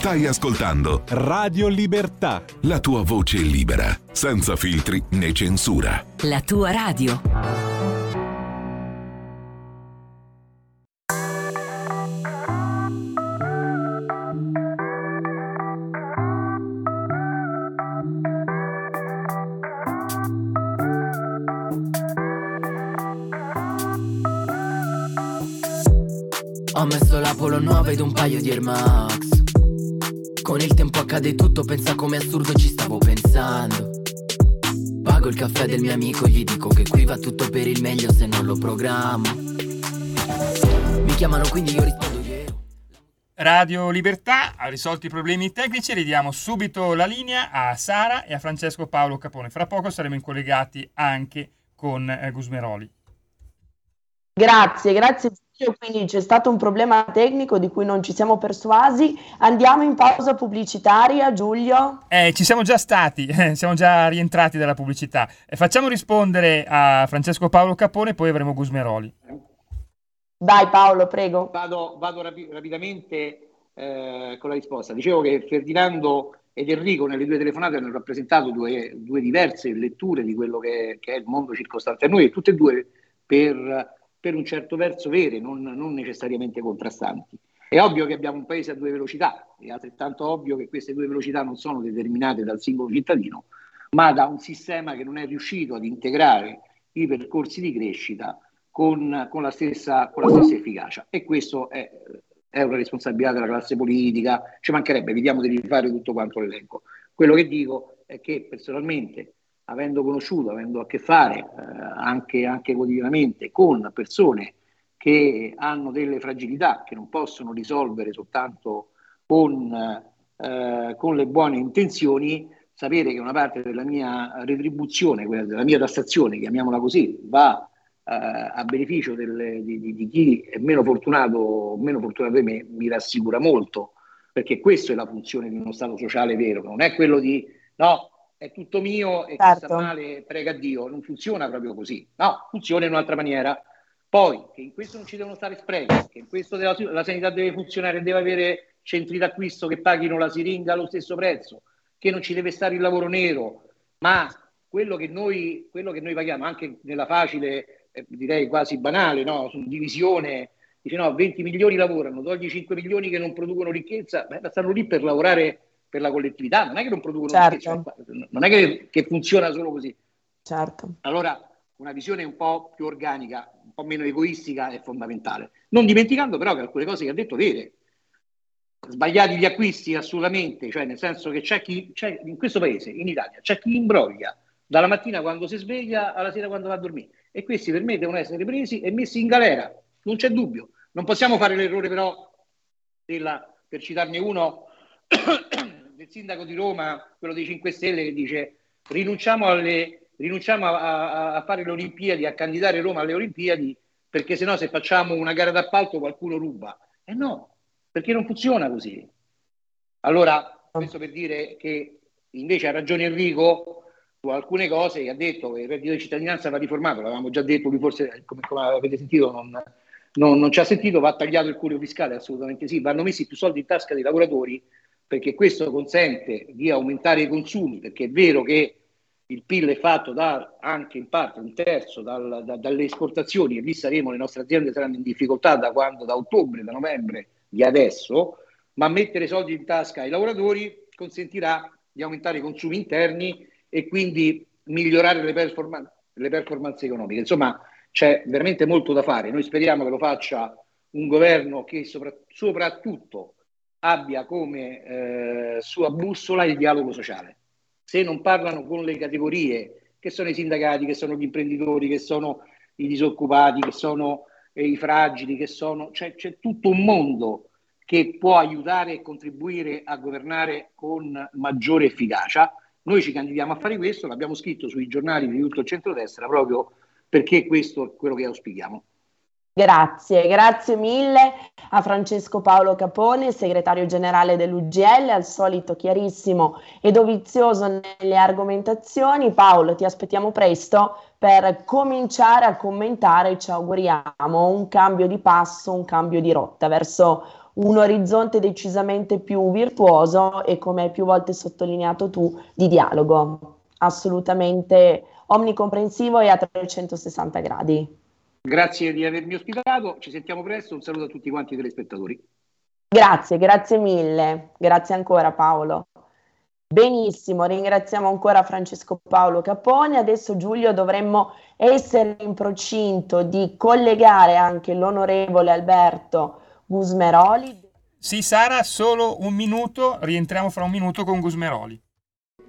Stai ascoltando Radio Libertà. La tua voce libera, senza filtri né censura. La tua radio. Ho messo la Polo 9 ed un paio di Air Max con il tempo accade tutto, pensa come assurdo ci stavo pensando. Pago il caffè del mio amico, gli dico che qui va tutto per il meglio se non lo programmo. Mi chiamano quindi io rispondo io. Radio Libertà ha risolto i problemi tecnici, ridiamo subito la linea a Sara e a Francesco Paolo Capone. Fra poco saremo incollegati anche con eh, Gusmeroli. Grazie, grazie quindi c'è stato un problema tecnico di cui non ci siamo persuasi. Andiamo in pausa pubblicitaria, Giulio? Eh, ci siamo già stati, eh, siamo già rientrati dalla pubblicità. Eh, facciamo rispondere a Francesco Paolo Capone, poi avremo Gusmeroli. Vai Paolo, prego. Vado, vado rapi- rapidamente eh, con la risposta. Dicevo che Ferdinando ed Enrico nelle due telefonate hanno rappresentato due, due diverse letture di quello che, che, è il mondo circostante a noi e tutte e due per per un certo verso vere, non, non necessariamente contrastanti. È ovvio che abbiamo un paese a due velocità, è altrettanto ovvio che queste due velocità non sono determinate dal singolo cittadino, ma da un sistema che non è riuscito ad integrare i percorsi di crescita con, con, la, stessa, con la, stessa, efficacia. E questo è, è, una responsabilità della classe politica, ci mancherebbe, vediamo di rifare tutto quanto l'elenco. Quello che dico è che personalmente avendo conosciuto, avendo a che fare eh, anche, anche quotidianamente con persone che hanno delle fragilità che non possono risolvere soltanto con, eh, con le buone intenzioni, sapere che una parte della mia retribuzione, quella della mia tassazione, chiamiamola così, va eh, a beneficio del, di, di, di, chi è meno fortunato, meno fortunato di me, mi rassicura molto, perché questa è la funzione di uno Stato sociale vero, non è quello di no, è tutto mio e certo. chi sta male prega Dio. Non funziona proprio così. No, funziona in un'altra maniera. Poi che in questo non ci devono stare sprechi, che in questo della, la sanità deve funzionare, deve avere centri d'acquisto che paghino la siringa allo stesso prezzo, che non ci deve stare il lavoro nero, ma quello che noi, quello che noi paghiamo anche nella facile, eh, direi quasi banale, no? su divisione, dice no, 20 milioni lavorano, togli 5 milioni che non producono ricchezza, beh, stanno lì per lavorare per la collettività, non è che non producono certo. ricchezza, non è che, che funziona solo così. Certo. Allora una visione un po' più organica, un po' meno egoistica è fondamentale. Non dimenticando però che alcune cose che ha detto vere. Sbagliati gli acquisti assolutamente, cioè nel senso che c'è chi, c'è, in questo paese, in Italia, c'è chi imbroglia dalla mattina quando si sveglia alla sera quando va a dormire e questi per me devono essere presi e messi in galera, non c'è dubbio. Non possiamo fare l'errore però della, per citarne uno, del sindaco di Roma, quello dei 5 Stelle che dice rinunciamo alle rinunciamo a, a, fare le Olimpiadi, a candidare Roma alle Olimpiadi, perché sennò se facciamo una gara d'appalto qualcuno ruba. E eh no, perché non funziona così. Allora, questo per dire che invece ha ragione Enrico su alcune cose che ha detto che il reddito di cittadinanza va riformato, l'avevamo già detto, lui forse, come, come avete sentito, non, non, non, ci ha sentito, va tagliato il curio fiscale, assolutamente sì, vanno messi più soldi in tasca dei lavoratori perché questo consente di aumentare i consumi, perché è vero che il PIL è fatto da, anche in parte un terzo dal, da, dalle esportazioni e lì saremo, le nostre aziende saranno in difficoltà da quando, da ottobre, da novembre di adesso, ma mettere soldi in tasca ai lavoratori consentirà di aumentare i consumi interni e quindi migliorare le, performan- le performance economiche. Insomma, c'è veramente molto da fare. Noi speriamo che lo faccia un governo che sopra- soprattutto abbia come eh, sua bussola il dialogo sociale se non parlano con le categorie che sono i sindacati, che sono gli imprenditori, che sono i disoccupati, che sono eh, i fragili, che sono... Cioè, c'è tutto un mondo che può aiutare e contribuire a governare con maggiore efficacia. Noi ci candidiamo a fare questo, l'abbiamo scritto sui giornali di tutto il centrodestra proprio perché questo è quello che auspichiamo. Grazie, grazie mille a Francesco Paolo Capone, segretario generale dell'UGL, al solito chiarissimo e dovizioso nelle argomentazioni. Paolo, ti aspettiamo presto per cominciare a commentare, ci auguriamo, un cambio di passo, un cambio di rotta verso un orizzonte decisamente più virtuoso e, come hai più volte sottolineato tu, di dialogo, assolutamente omnicomprensivo e a 360 gradi. Grazie di avermi ospitato, ci sentiamo presto, un saluto a tutti quanti i telespettatori. Grazie, grazie mille, grazie ancora Paolo. Benissimo, ringraziamo ancora Francesco Paolo Capone. Adesso Giulio dovremmo essere in procinto di collegare anche l'onorevole Alberto Gusmeroli. Sì, Sara, solo un minuto, rientriamo fra un minuto con Gusmeroli.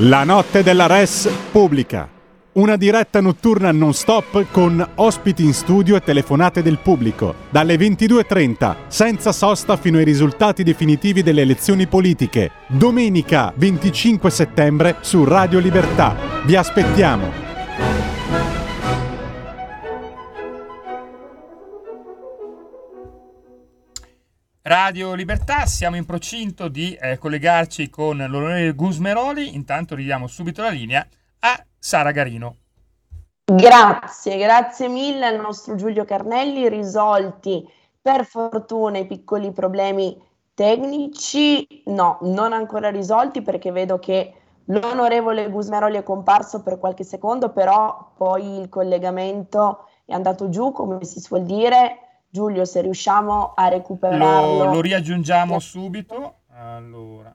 La notte della Res pubblica. Una diretta notturna non stop con ospiti in studio e telefonate del pubblico. Dalle 22.30, senza sosta fino ai risultati definitivi delle elezioni politiche. Domenica 25 settembre su Radio Libertà. Vi aspettiamo. Radio Libertà, siamo in procinto di eh, collegarci con l'onorevole Gusmeroli, intanto ridiamo subito la linea a Sara Garino. Grazie, grazie mille al nostro Giulio Carnelli, risolti per fortuna i piccoli problemi tecnici, no, non ancora risolti perché vedo che l'onorevole Gusmeroli è comparso per qualche secondo, però poi il collegamento è andato giù, come si suol dire, Giulio, se riusciamo a recuperarlo. Lo, lo riaggiungiamo subito. Allora.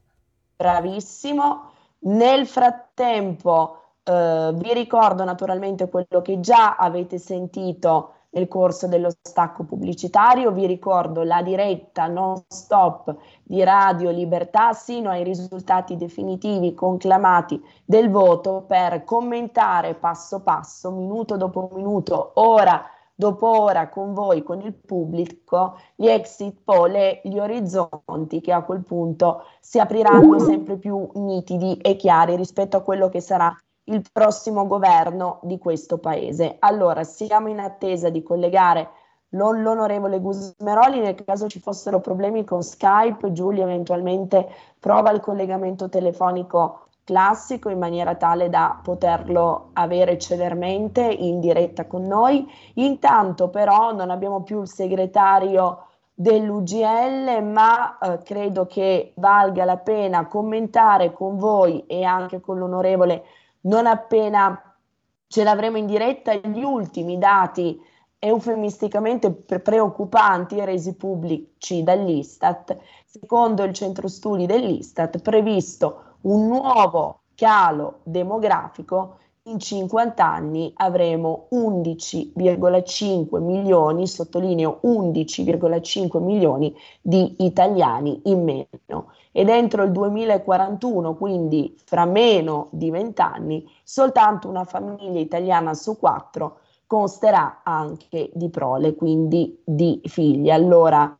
Bravissimo. Nel frattempo eh, vi ricordo naturalmente quello che già avete sentito nel corso dello stacco pubblicitario. Vi ricordo la diretta non stop di Radio Libertà sino ai risultati definitivi conclamati del voto per commentare passo passo, minuto dopo minuto, ora dopo ora con voi, con il pubblico, gli exit poll e gli orizzonti che a quel punto si apriranno sempre più nitidi e chiari rispetto a quello che sarà il prossimo governo di questo paese. Allora, siamo in attesa di collegare l'onorevole Gusmeroli, nel caso ci fossero problemi con Skype, Giulio eventualmente prova il collegamento telefonico classico in maniera tale da poterlo avere celermente in diretta con noi. Intanto però non abbiamo più il segretario dell'UGL, ma eh, credo che valga la pena commentare con voi e anche con l'onorevole non appena ce l'avremo in diretta gli ultimi dati eufemisticamente preoccupanti resi pubblici dall'Istat. Secondo il centro studi dell'Istat, previsto un nuovo calo demografico in 50 anni avremo 11,5 milioni, sottolineo 11,5 milioni di italiani in meno e dentro il 2041, quindi fra meno di 20 anni, soltanto una famiglia italiana su quattro consterà anche di prole, quindi di figli. Allora,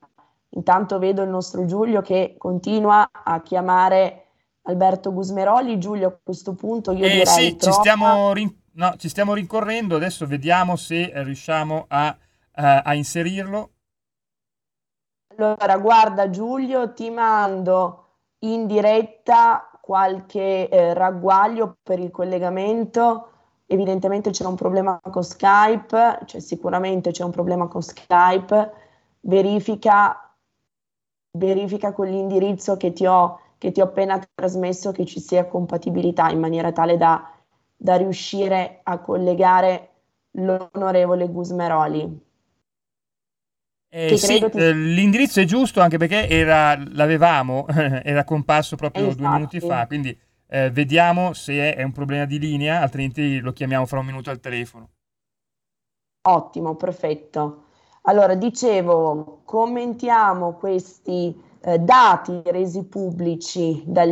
intanto vedo il nostro Giulio che continua a chiamare Alberto Gusmeroli. Giulio, a questo punto io eh, direi sì, ci, stiamo rin- no, ci stiamo rincorrendo, adesso vediamo se riusciamo a, a, a inserirlo. Allora, guarda Giulio, ti mando in diretta qualche eh, ragguaglio per il collegamento. Evidentemente c'è un problema con Skype, cioè sicuramente c'è un problema con Skype. Verifica, verifica con l'indirizzo che ti ho che ti ho appena trasmesso che ci sia compatibilità in maniera tale da, da riuscire a collegare l'onorevole Gusmeroli. Eh, sì, ti... eh, l'indirizzo è giusto anche perché era, l'avevamo, era comparso proprio esatto. due minuti fa, quindi eh, vediamo se è, è, un problema di linea, altrimenti lo chiamiamo fra un minuto al telefono. Ottimo, perfetto. Allora, dicevo, commentiamo questi eh, dati resi pubblici dal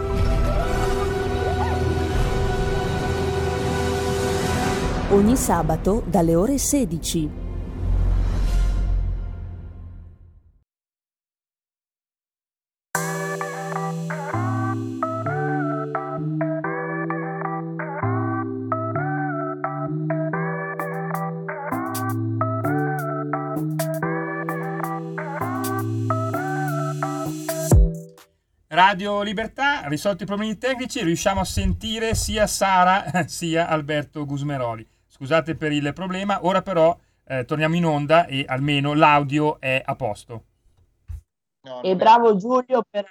ogni sabato dalle ore 16. Radio Libertà, risolti i problemi tecnici, riusciamo a sentire sia Sara sia Alberto Gusmeroli. Scusate per il problema, ora però eh, torniamo in onda e almeno l'audio è a posto. e bravo Giulio per,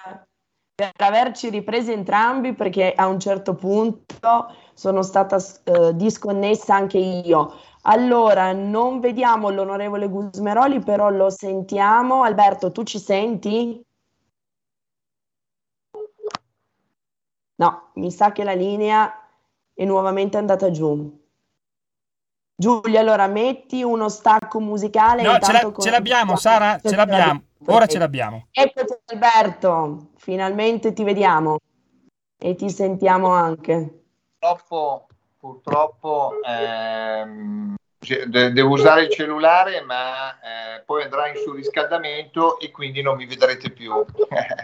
per, averci ripresi entrambi perché a un certo punto sono stata eh, disconnessa anche io. Allora, non vediamo l'onorevole Gusmeroli, però lo sentiamo. Alberto, tu ci senti? No, mi sa che la linea è nuovamente andata giù. Giulio, allora metti uno stacco musicale. No, ce, la, ce l'abbiamo, Sara, ce l'abbiamo. Ora ce l'abbiamo. Eccoti Alberto, finalmente ti vediamo e ti sentiamo anche. Purtroppo, purtroppo ehm, devo usare il cellulare, ma eh, poi andrà in surriscaldamento e quindi non mi vedrete più.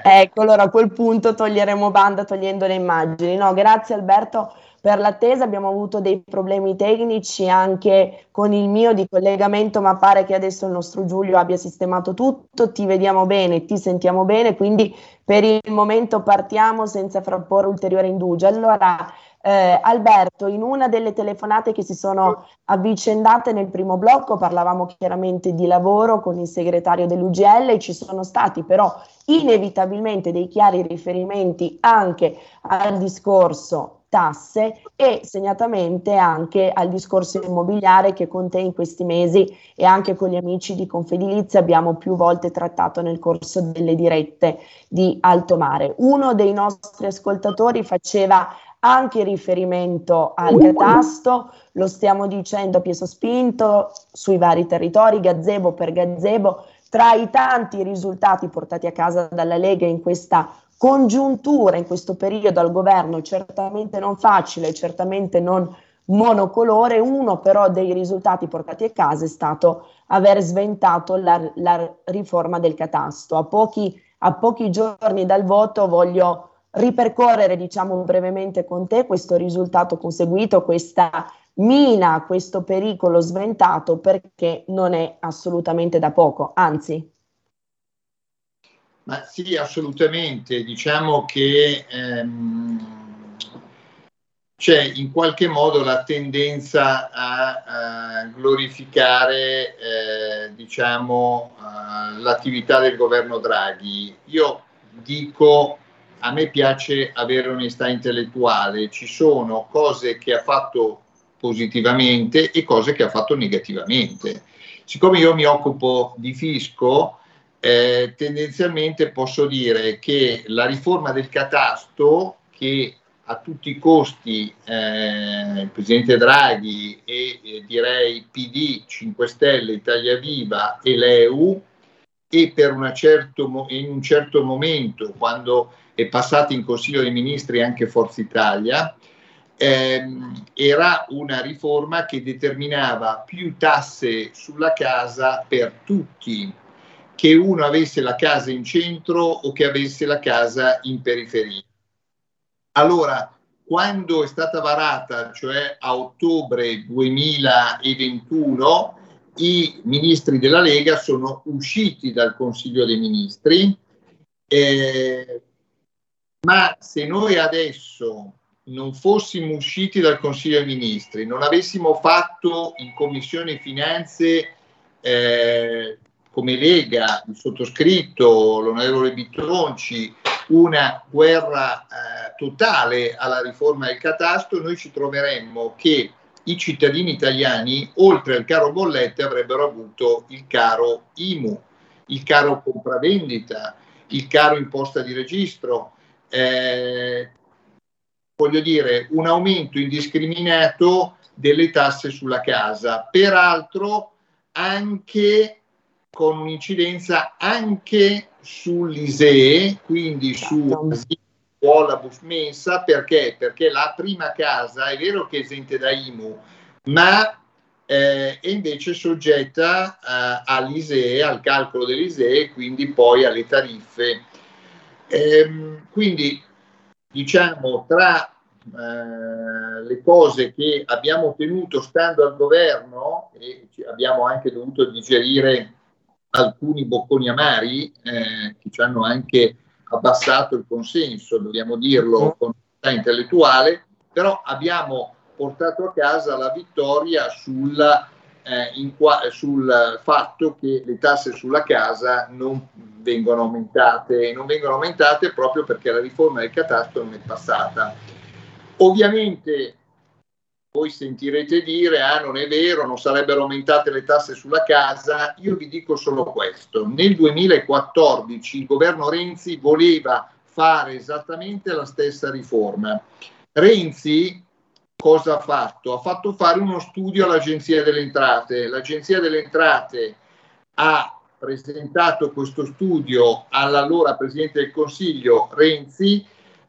ecco, allora a quel punto toglieremo banda togliendo le immagini. No, grazie Alberto per l'attesa, abbiamo avuto dei problemi tecnici anche con il mio di collegamento, ma pare che adesso il nostro Giulio abbia sistemato tutto, ti vediamo bene, ti sentiamo bene, quindi per il momento partiamo senza frapporre ulteriore indugio. Allora, eh, Alberto, in una delle telefonate che si sono avvicendate nel primo blocco parlavamo chiaramente di lavoro con il segretario dell'UGL ci sono stati però inevitabilmente dei chiari riferimenti anche al discorso tasse e segnatamente anche al discorso immobiliare che con te in questi mesi e anche con gli amici di Confedilizia abbiamo più volte trattato nel corso delle dirette di Alto Mare. Uno dei nostri ascoltatori faceva anche riferimento al catasto, lo stiamo dicendo a Pieso Spinto, sui vari territori, gazebo per gazebo, tra i tanti risultati portati a casa dalla Lega in questa congiuntura, in questo periodo al governo, certamente non facile, certamente non monocolore, uno però dei risultati portati a casa è stato aver sventato la, la riforma del catasto. A pochi, a pochi giorni dal voto voglio ripercorrere diciamo brevemente con te questo risultato conseguito, questa mina, questo pericolo sventato perché non è assolutamente da poco, anzi. Ma sì, assolutamente. Diciamo che ehm, c'è in qualche modo la tendenza a, a glorificare eh, diciamo, uh, l'attività del governo Draghi. Io dico a me piace avere onestà intellettuale, ci sono cose che ha fatto positivamente e cose che ha fatto negativamente. Siccome io mi occupo di fisco, eh, tendenzialmente posso dire che la riforma del catasto, che a tutti i costi eh, il Presidente Draghi e eh, direi PD, 5 Stelle, Italia Viva e l'EU, e per una certo, in un certo momento, quando è passata in Consiglio dei Ministri anche Forza Italia, ehm, era una riforma che determinava più tasse sulla casa per tutti, che uno avesse la casa in centro o che avesse la casa in periferia. Allora, quando è stata varata, cioè a ottobre 2021, i ministri della Lega sono usciti dal Consiglio dei Ministri, eh, ma se noi adesso non fossimo usciti dal Consiglio dei Ministri, non avessimo fatto in Commissione Finanze eh, come Lega, il sottoscritto, l'onorevole Bitronci, una guerra eh, totale alla riforma del catasto, noi ci troveremmo che i cittadini italiani, oltre al caro bollette, avrebbero avuto il caro IMU, il caro compravendita, il caro imposta di registro, eh, voglio dire, un aumento indiscriminato delle tasse sulla casa, peraltro anche con un'incidenza anche sull'ISEE, quindi su scuola bus mensa, perché? Perché la prima casa è vero che è esente da IMU, ma eh, è invece soggetta eh, all'ISEE, al calcolo dell'ISEE, quindi poi alle tariffe Ehm, quindi diciamo tra eh, le cose che abbiamo ottenuto stando al governo e abbiamo anche dovuto digerire alcuni bocconi amari eh, che ci hanno anche abbassato il consenso, dobbiamo dirlo con onestà intellettuale, però abbiamo portato a casa la vittoria sulla, eh, qua, sul fatto che le tasse sulla casa non vengono aumentate, non vengono aumentate proprio perché la riforma del catasto non è passata. Ovviamente voi sentirete dire, ah non è vero, non sarebbero aumentate le tasse sulla casa, io vi dico solo questo, nel 2014 il governo Renzi voleva fare esattamente la stessa riforma. Renzi cosa ha fatto? Ha fatto fare uno studio all'Agenzia delle Entrate. L'Agenzia delle Entrate ha presentato questo studio all'allora Presidente del Consiglio Renzi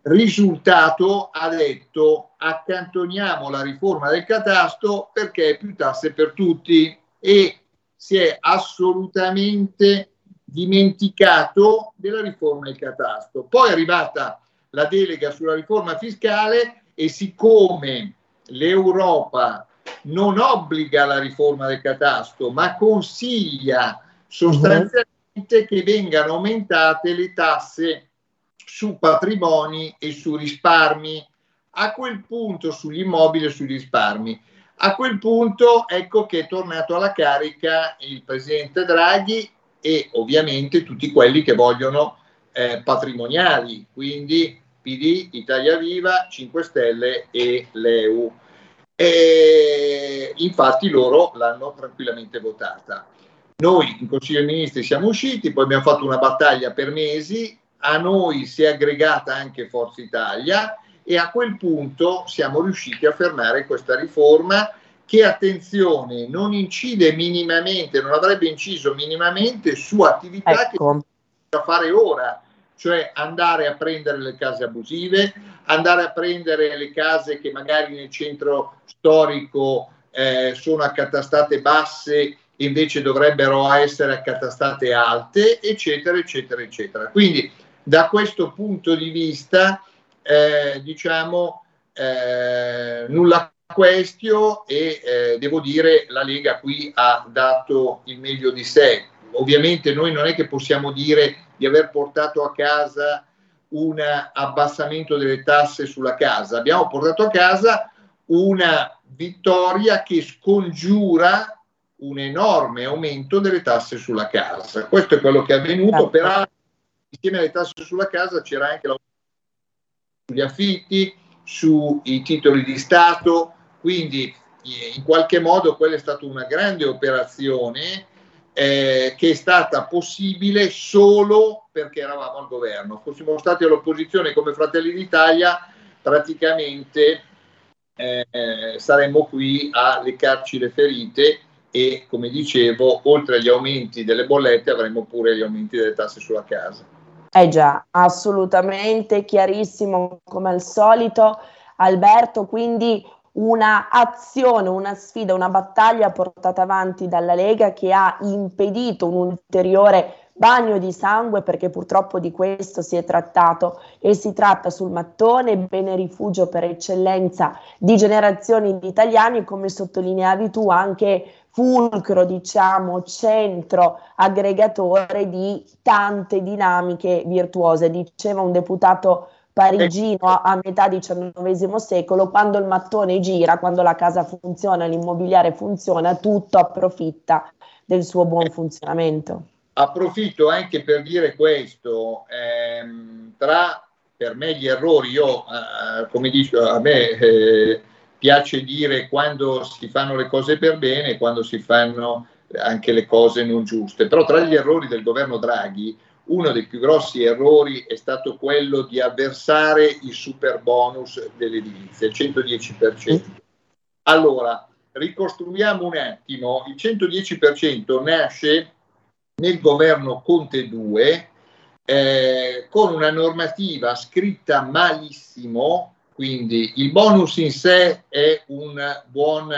Risultato ha detto accantoniamo la riforma del catasto perché è più tasse per tutti e si è assolutamente dimenticato della riforma del catasto. Poi è arrivata la delega sulla riforma fiscale e siccome l'Europa non obbliga la riforma del catasto, ma consiglia sostanzialmente uh-huh. che vengano aumentate le tasse su patrimoni e su risparmi. A quel punto sugli immobili e sugli risparmi. A quel punto ecco che è tornato alla carica il presidente Draghi e ovviamente tutti quelli che vogliono eh, patrimoniali, quindi PD, Italia Viva, 5 Stelle e l'EU. E infatti loro l'hanno tranquillamente votata. Noi in Consiglio dei Ministri siamo usciti, poi abbiamo fatto una battaglia per mesi, a noi si è aggregata anche Forza Italia e a quel punto siamo riusciti a fermare questa riforma che, attenzione, non incide minimamente, non avrebbe inciso minimamente su attività ecco. che da fare ora, cioè andare a prendere le case abusive, andare a prendere le case che magari nel centro storico eh, sono accatastate basse invece dovrebbero essere accatastate alte, eccetera, eccetera, eccetera. Quindi da questo punto di vista, eh, diciamo, eh, nulla questio e eh, devo dire la Lega qui ha dato il meglio di sé. Ovviamente noi non è che possiamo dire di aver portato a casa un abbassamento delle tasse sulla casa, abbiamo portato a casa una vittoria che scongiura un enorme aumento delle tasse sulla casa. Questo è quello che è avvenuto, certo. peraltro insieme alle tasse sulla casa c'era anche la sugli affitti, sui titoli di Stato, quindi in qualche modo quella è stata una grande operazione eh, che è stata possibile solo perché eravamo al governo. Fossimo stati all'opposizione come Fratelli d'Italia, praticamente eh, saremmo qui a leccarci le ferite e, come dicevo, oltre agli aumenti delle bollette avremmo pure gli aumenti delle tasse sulla casa. Eh già, assolutamente chiarissimo come al solito. Alberto, quindi una azione, una sfida, una battaglia portata avanti dalla Lega che ha impedito un ulteriore bagno di sangue perché purtroppo di questo si è trattato e si tratta sul mattone, bene rifugio per eccellenza di generazioni di italiani, come sottolineavi tu anche fulcro, diciamo, centro aggregatore di tante dinamiche virtuose. Diceva un deputato parigino a metà XIX secolo, quando il mattone gira, quando la casa funziona, l'immobiliare funziona, tutto approfitta del suo buon funzionamento. Approfitto anche per dire questo, ehm, tra per me gli errori, io eh, come dico, a me eh, piace dire quando si fanno le cose per bene e quando si fanno anche le cose non giuste. Però tra gli errori del governo Draghi, uno dei più grossi errori è stato quello di avversare il super bonus dell'edilizia, il 110%. Allora, ricostruiamo un attimo, il 110% nasce nel governo Conte 2 eh, con una normativa scritta malissimo quindi il bonus in sé è un buon,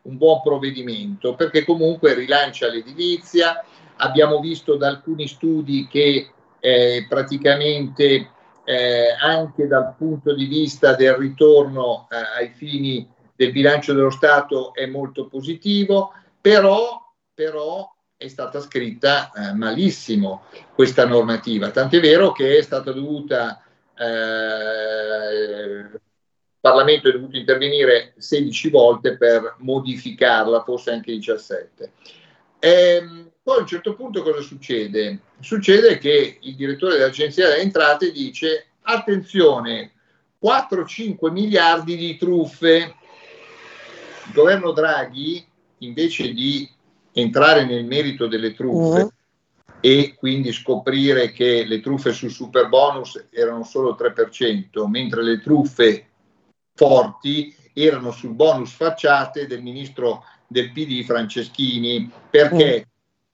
un buon provvedimento perché comunque rilancia l'edilizia. Abbiamo visto da alcuni studi che eh, praticamente eh, anche dal punto di vista del ritorno eh, ai fini del bilancio dello Stato è molto positivo, però, però è stata scritta eh, malissimo questa normativa, tant'è vero che è stata dovuta, eh, il Parlamento è dovuto intervenire 16 volte per modificarla, forse anche 17. E, ehm, poi a un certo punto cosa succede? Succede che il direttore dell'Agenzia delle Entrate dice attenzione, 4-5 miliardi di truffe. Il governo Draghi, invece di entrare nel merito delle truffe mm. e quindi scoprire che le truffe sul super bonus erano solo il 3%, mentre le truffe forti erano sul bonus facciate del ministro del PD Franceschini. Perché?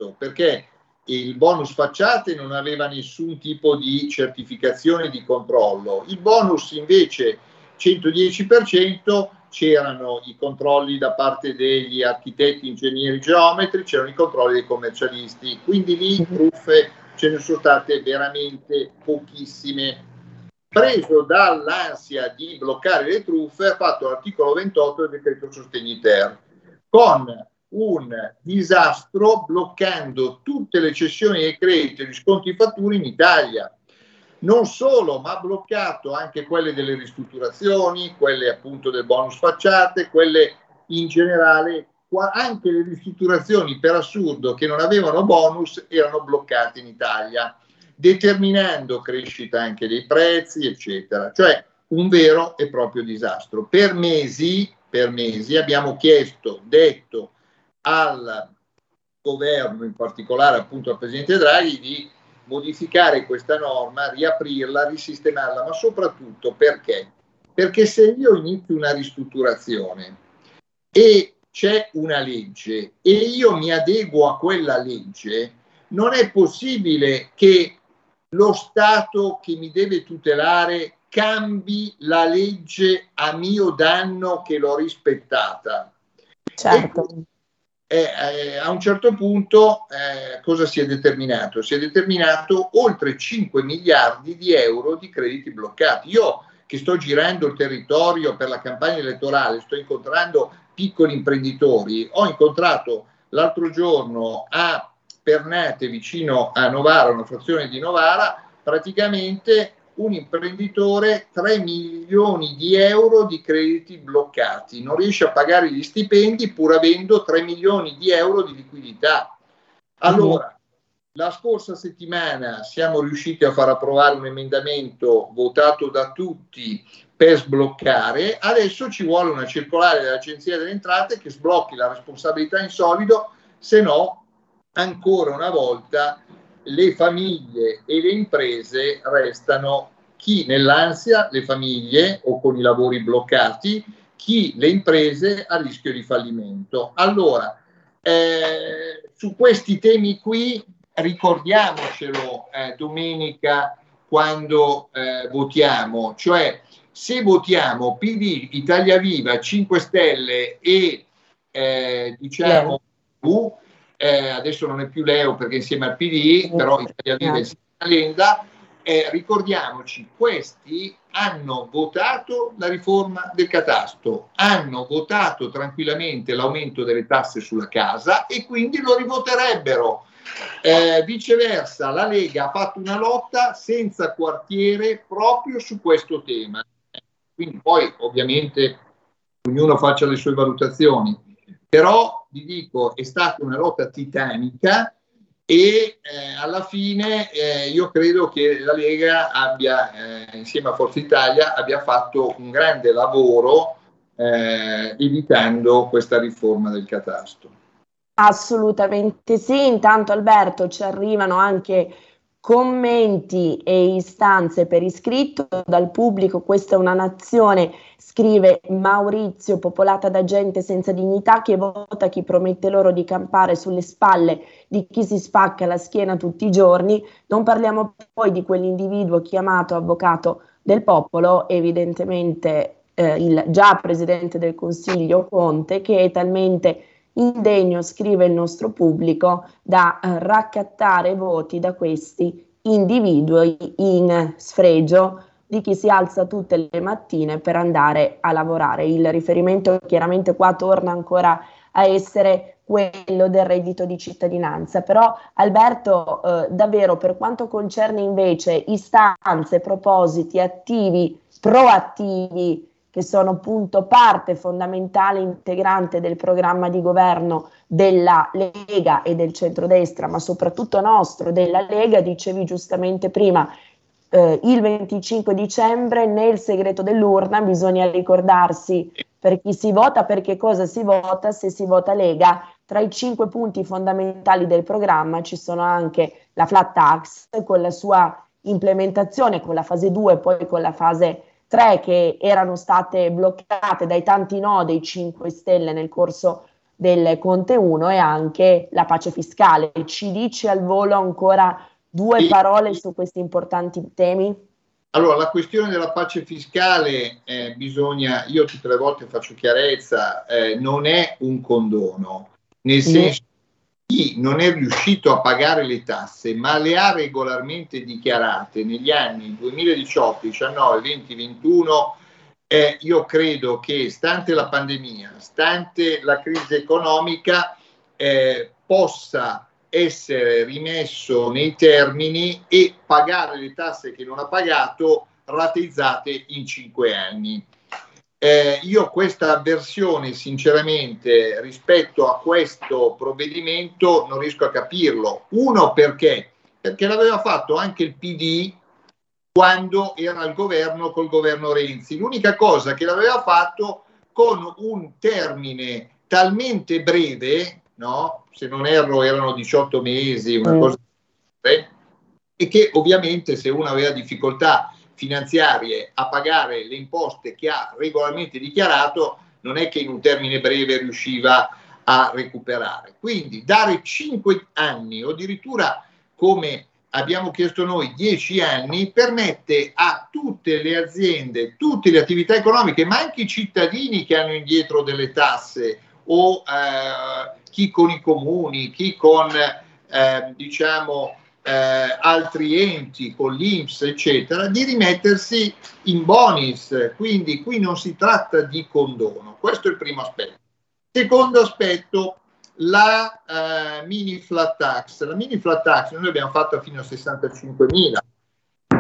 Mm. Perché il bonus facciate non aveva nessun tipo di certificazione di controllo. Il bonus invece 110% c'erano i controlli da parte degli architetti, ingegneri, geometri, c'erano i controlli dei commercialisti, quindi lì mhm. truffe ce ne sono state veramente pochissime. Preso dall'ansia di bloccare le truffe, ha fatto l'articolo 28 del decreto sostegni ter, con un disastro bloccando tutte le cessioni dei crediti e gli sconti fatture in Italia. Non solo, ma ha bloccato anche quelle delle ristrutturazioni, quelle appunto del bonus facciate, quelle in generale, anche le ristrutturazioni per assurdo che non avevano bonus erano bloccate in Italia, determinando crescita anche dei prezzi, eccetera. Cioè un vero e proprio disastro. Per mesi, per mesi abbiamo chiesto, detto, al governo, in particolare appunto al Presidente Draghi, di modificare questa norma, riaprirla, risistemarla, ma soprattutto perché? Perché se io inizio una ristrutturazione e c'è una legge e io mi adeguo a quella legge, non è possibile che lo Stato che mi deve tutelare cambi la legge a mio danno che l'ho rispettata. Certo. E e eh, a un certo punto eh, cosa si è determinato? Si è determinato oltre 5 miliardi di euro di crediti bloccati. Io che sto girando il territorio per la campagna elettorale, sto incontrando piccoli imprenditori, ho incontrato l'altro giorno a Pernate, vicino a Novara, una frazione di Novara, praticamente un imprenditore 3 milioni di euro di crediti bloccati, non riesce a pagare gli stipendi pur avendo 3 milioni di euro di liquidità. Allora, la scorsa settimana siamo riusciti a far approvare un emendamento votato da tutti per sbloccare, adesso ci vuole una circolare dell'Agenzia delle Entrate che sblocchi la responsabilità in solido, se no ancora una volta le famiglie e le imprese restano chi nell'ansia, le famiglie o con i lavori bloccati, chi le imprese a rischio di fallimento. Allora, eh, su questi temi qui ricordiamocelo eh, domenica quando eh, votiamo, cioè se votiamo PD, Italia Viva, 5 Stelle e eh, diciamo yeah eh, adesso non è più Leo perché insieme al PD, però Italia Viva è Lenda, eh, ricordiamoci, questi hanno votato la riforma del catasto, hanno votato tranquillamente l'aumento delle tasse sulla casa e quindi lo rivoterebbero. Eh, viceversa, la Lega ha fatto una lotta senza quartiere proprio su questo tema. Quindi poi ovviamente ognuno faccia le sue valutazioni, però vi dico è stata una lotta titanica e eh, alla fine eh, io credo che la Lega abbia, eh, insieme a Forza Italia, abbia fatto un grande lavoro eh, evitando questa riforma del catasto. Assolutamente sì, intanto Alberto ci arrivano anche commenti e istanze per iscritto dal pubblico, questa è una nazione, scrive Maurizio, popolata da gente senza dignità che vota chi promette loro di campare sulle spalle di chi si spacca la schiena tutti i giorni, non parliamo poi di quell'individuo chiamato avvocato del popolo, evidentemente eh, il già presidente del Consiglio Conte, che è talmente indegno, scrive il nostro pubblico, da eh, raccattare voti da questi individui in sfregio di chi si alza tutte le mattine per andare a lavorare. Il riferimento chiaramente qua torna ancora a essere quello del reddito di cittadinanza. Però Alberto, eh, davvero per quanto concerne invece istanze, propositi attivi, proattivi, che sono appunto parte fondamentale integrante del programma di governo della Lega e del centrodestra, ma soprattutto nostro della Lega, dicevi giustamente prima, eh, il 25 dicembre nel segreto dell'urna bisogna ricordarsi per chi si vota, per che cosa si vota, se si vota Lega. Tra i cinque punti fondamentali del programma ci sono anche la flat tax con la sua implementazione, con la fase 2 e poi con la fase 3 che erano state bloccate dai tanti no dei 5 Stelle nel corso del Conte 1 e anche la pace fiscale. Ci dici al volo ancora due parole su questi importanti temi? Allora, la questione della pace fiscale eh, bisogna, io tutte le volte faccio chiarezza, eh, non è un condono, nel senso chi non è riuscito a pagare le tasse, ma le ha regolarmente dichiarate negli anni 2018, 19, 20, 21, eh, io credo che stante la pandemia, stante la crisi economica, eh, possa essere rimesso nei termini e pagare le tasse che non ha pagato rateizzate in cinque anni. Eh, io questa avversione, sinceramente, rispetto a questo provvedimento non riesco a capirlo. Uno perché? Perché l'aveva fatto anche il PD quando era al governo col governo Renzi. L'unica cosa che l'aveva fatto con un termine talmente breve no? se non erro erano 18 mesi, una mm. cosa e che ovviamente se uno aveva difficoltà finanziarie a pagare le imposte che ha regolarmente dichiarato, non è che in un termine breve riusciva a recuperare. Quindi dare 5 anni o addirittura come abbiamo chiesto noi 10 anni permette a tutte le aziende, tutte le attività economiche, ma anche i cittadini che hanno indietro delle tasse o eh, chi con i comuni, chi con eh, diciamo eh, altri enti, con l'Inps, eccetera, di rimettersi in bonus. Quindi qui non si tratta di condono. Questo è il primo aspetto. Secondo aspetto, la eh, mini flat tax. La mini flat tax noi l'abbiamo fatta fino a 65.000.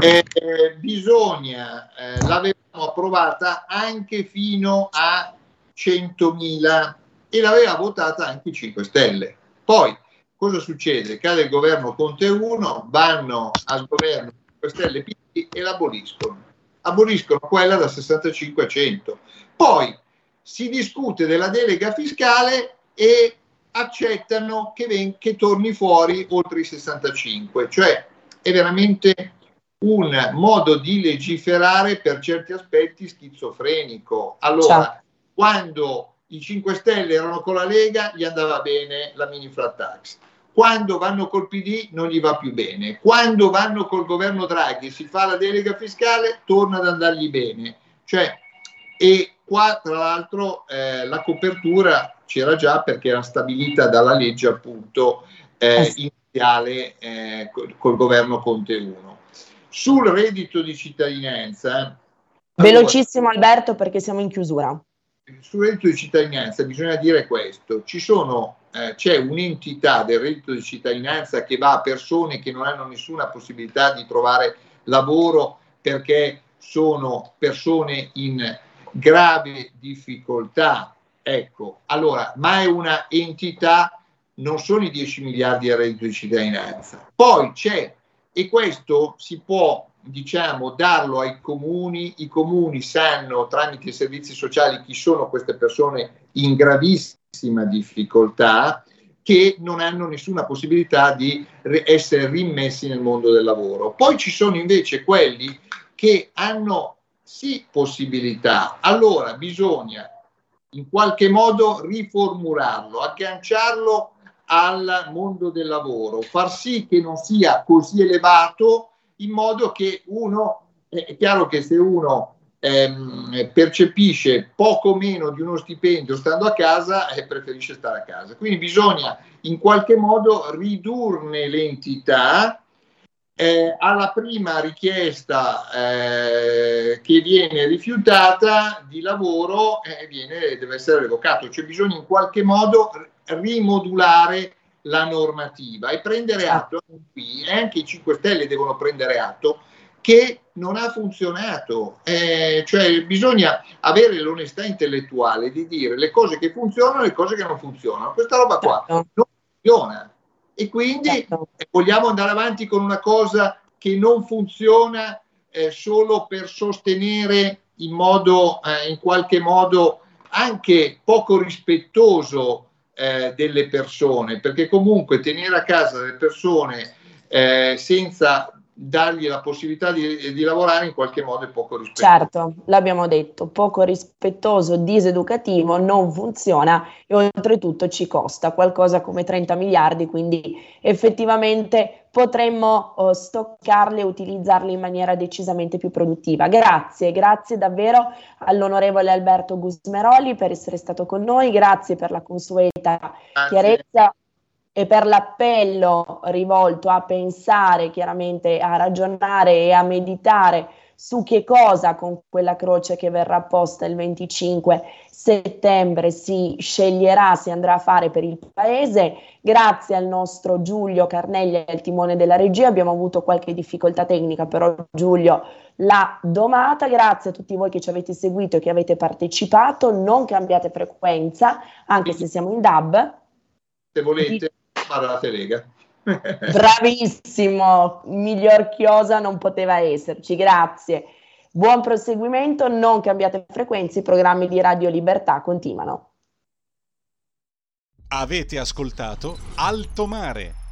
Eh, bisogna, eh, l'avevamo approvata anche fino a 100.000 e l'aveva votata anche i 5 Stelle. Poi cosa succede? Cade il governo Conte 1, vanno al governo 5 Stelle PD e l'aboliscono. Aboliscono quella da 65 a 100. Poi si discute della delega fiscale e accettano che, ven- che torni fuori oltre i 65. Cioè è veramente un modo di legiferare per certi aspetti schizofrenico. Allora, Ciao. quando i 5 Stelle erano con la Lega, gli andava bene la mini flat tax. Quando vanno col PD non gli va più bene. Quando vanno col governo Draghi e si fa la delega fiscale, torna ad andargli bene. Cioè, e qua tra l'altro eh, la copertura c'era già perché era stabilita dalla legge appunto eh, eh iniziale eh, col, col, governo Conte 1. Sul reddito di cittadinanza... Velocissimo allora, Alberto perché siamo in chiusura sul reddito di cittadinanza bisogna dire questo, sono, eh, c'è un'entità del reddito di cittadinanza che va a persone che non hanno nessuna possibilità di trovare lavoro perché sono persone in grave difficoltà. Ecco, allora, ma è una entità, non sono i 10 miliardi del reddito di cittadinanza. Poi c'è, e questo si può diciamo, darlo ai comuni, i comuni sanno tramite i servizi sociali chi sono queste persone in gravissima difficoltà che non hanno nessuna possibilità di essere rimessi nel mondo del lavoro. Poi ci sono invece quelli che hanno sì possibilità, allora bisogna in qualche modo riformularlo, agganciarlo al mondo del lavoro, far sì che non sia così elevato in modo che uno, è chiaro che se uno ehm, percepisce poco meno di uno stipendio stando a casa, eh, preferisce stare a casa. Quindi bisogna in qualche modo ridurne l'entità. Eh, alla prima richiesta eh, che viene rifiutata di lavoro eh, viene, deve essere revocato, cioè bisogna in qualche modo rimodulare la normativa e prendere atto, qui, e anche i 5 Stelle devono prendere atto, che non ha funzionato. Eh, cioè bisogna avere l'onestà intellettuale di dire le cose che funzionano e le cose che non funzionano. Questa roba qua certo. non funziona. E quindi certo. vogliamo andare avanti con una cosa che non funziona eh, solo per sostenere in modo, eh, in qualche modo, anche poco rispettoso eh, delle persone, perché comunque tenere a casa delle persone eh, senza dargli la possibilità di, di, lavorare in qualche modo è poco rispettoso. Certo, l'abbiamo detto, poco rispettoso, diseducativo, non funziona e oltretutto ci costa qualcosa come 30 miliardi, quindi effettivamente potremmo oh, stoccarli e utilizzarli in maniera decisamente più produttiva. Grazie, grazie davvero all'onorevole Alberto Gusmeroli per essere stato con noi, grazie per la consueta grazie. chiarezza e per l'appello rivolto a pensare, chiaramente a ragionare e a meditare su che cosa con quella croce che verrà posta il 25 settembre si sceglierà, si andrà a fare per il paese. Grazie al nostro Giulio Carnelli al timone della regia, abbiamo avuto qualche difficoltà tecnica, però Giulio l'ha domata. Grazie a tutti voi che ci avete seguito e che avete partecipato. Non cambiate frequenza, anche se siamo in DAB. Se volete fare la telega. Bravissimo, miglior chiosa non poteva esserci, grazie. Buon proseguimento, non cambiate frequenze, i programmi di Radio Libertà continuano. Avete ascoltato Alto Mare.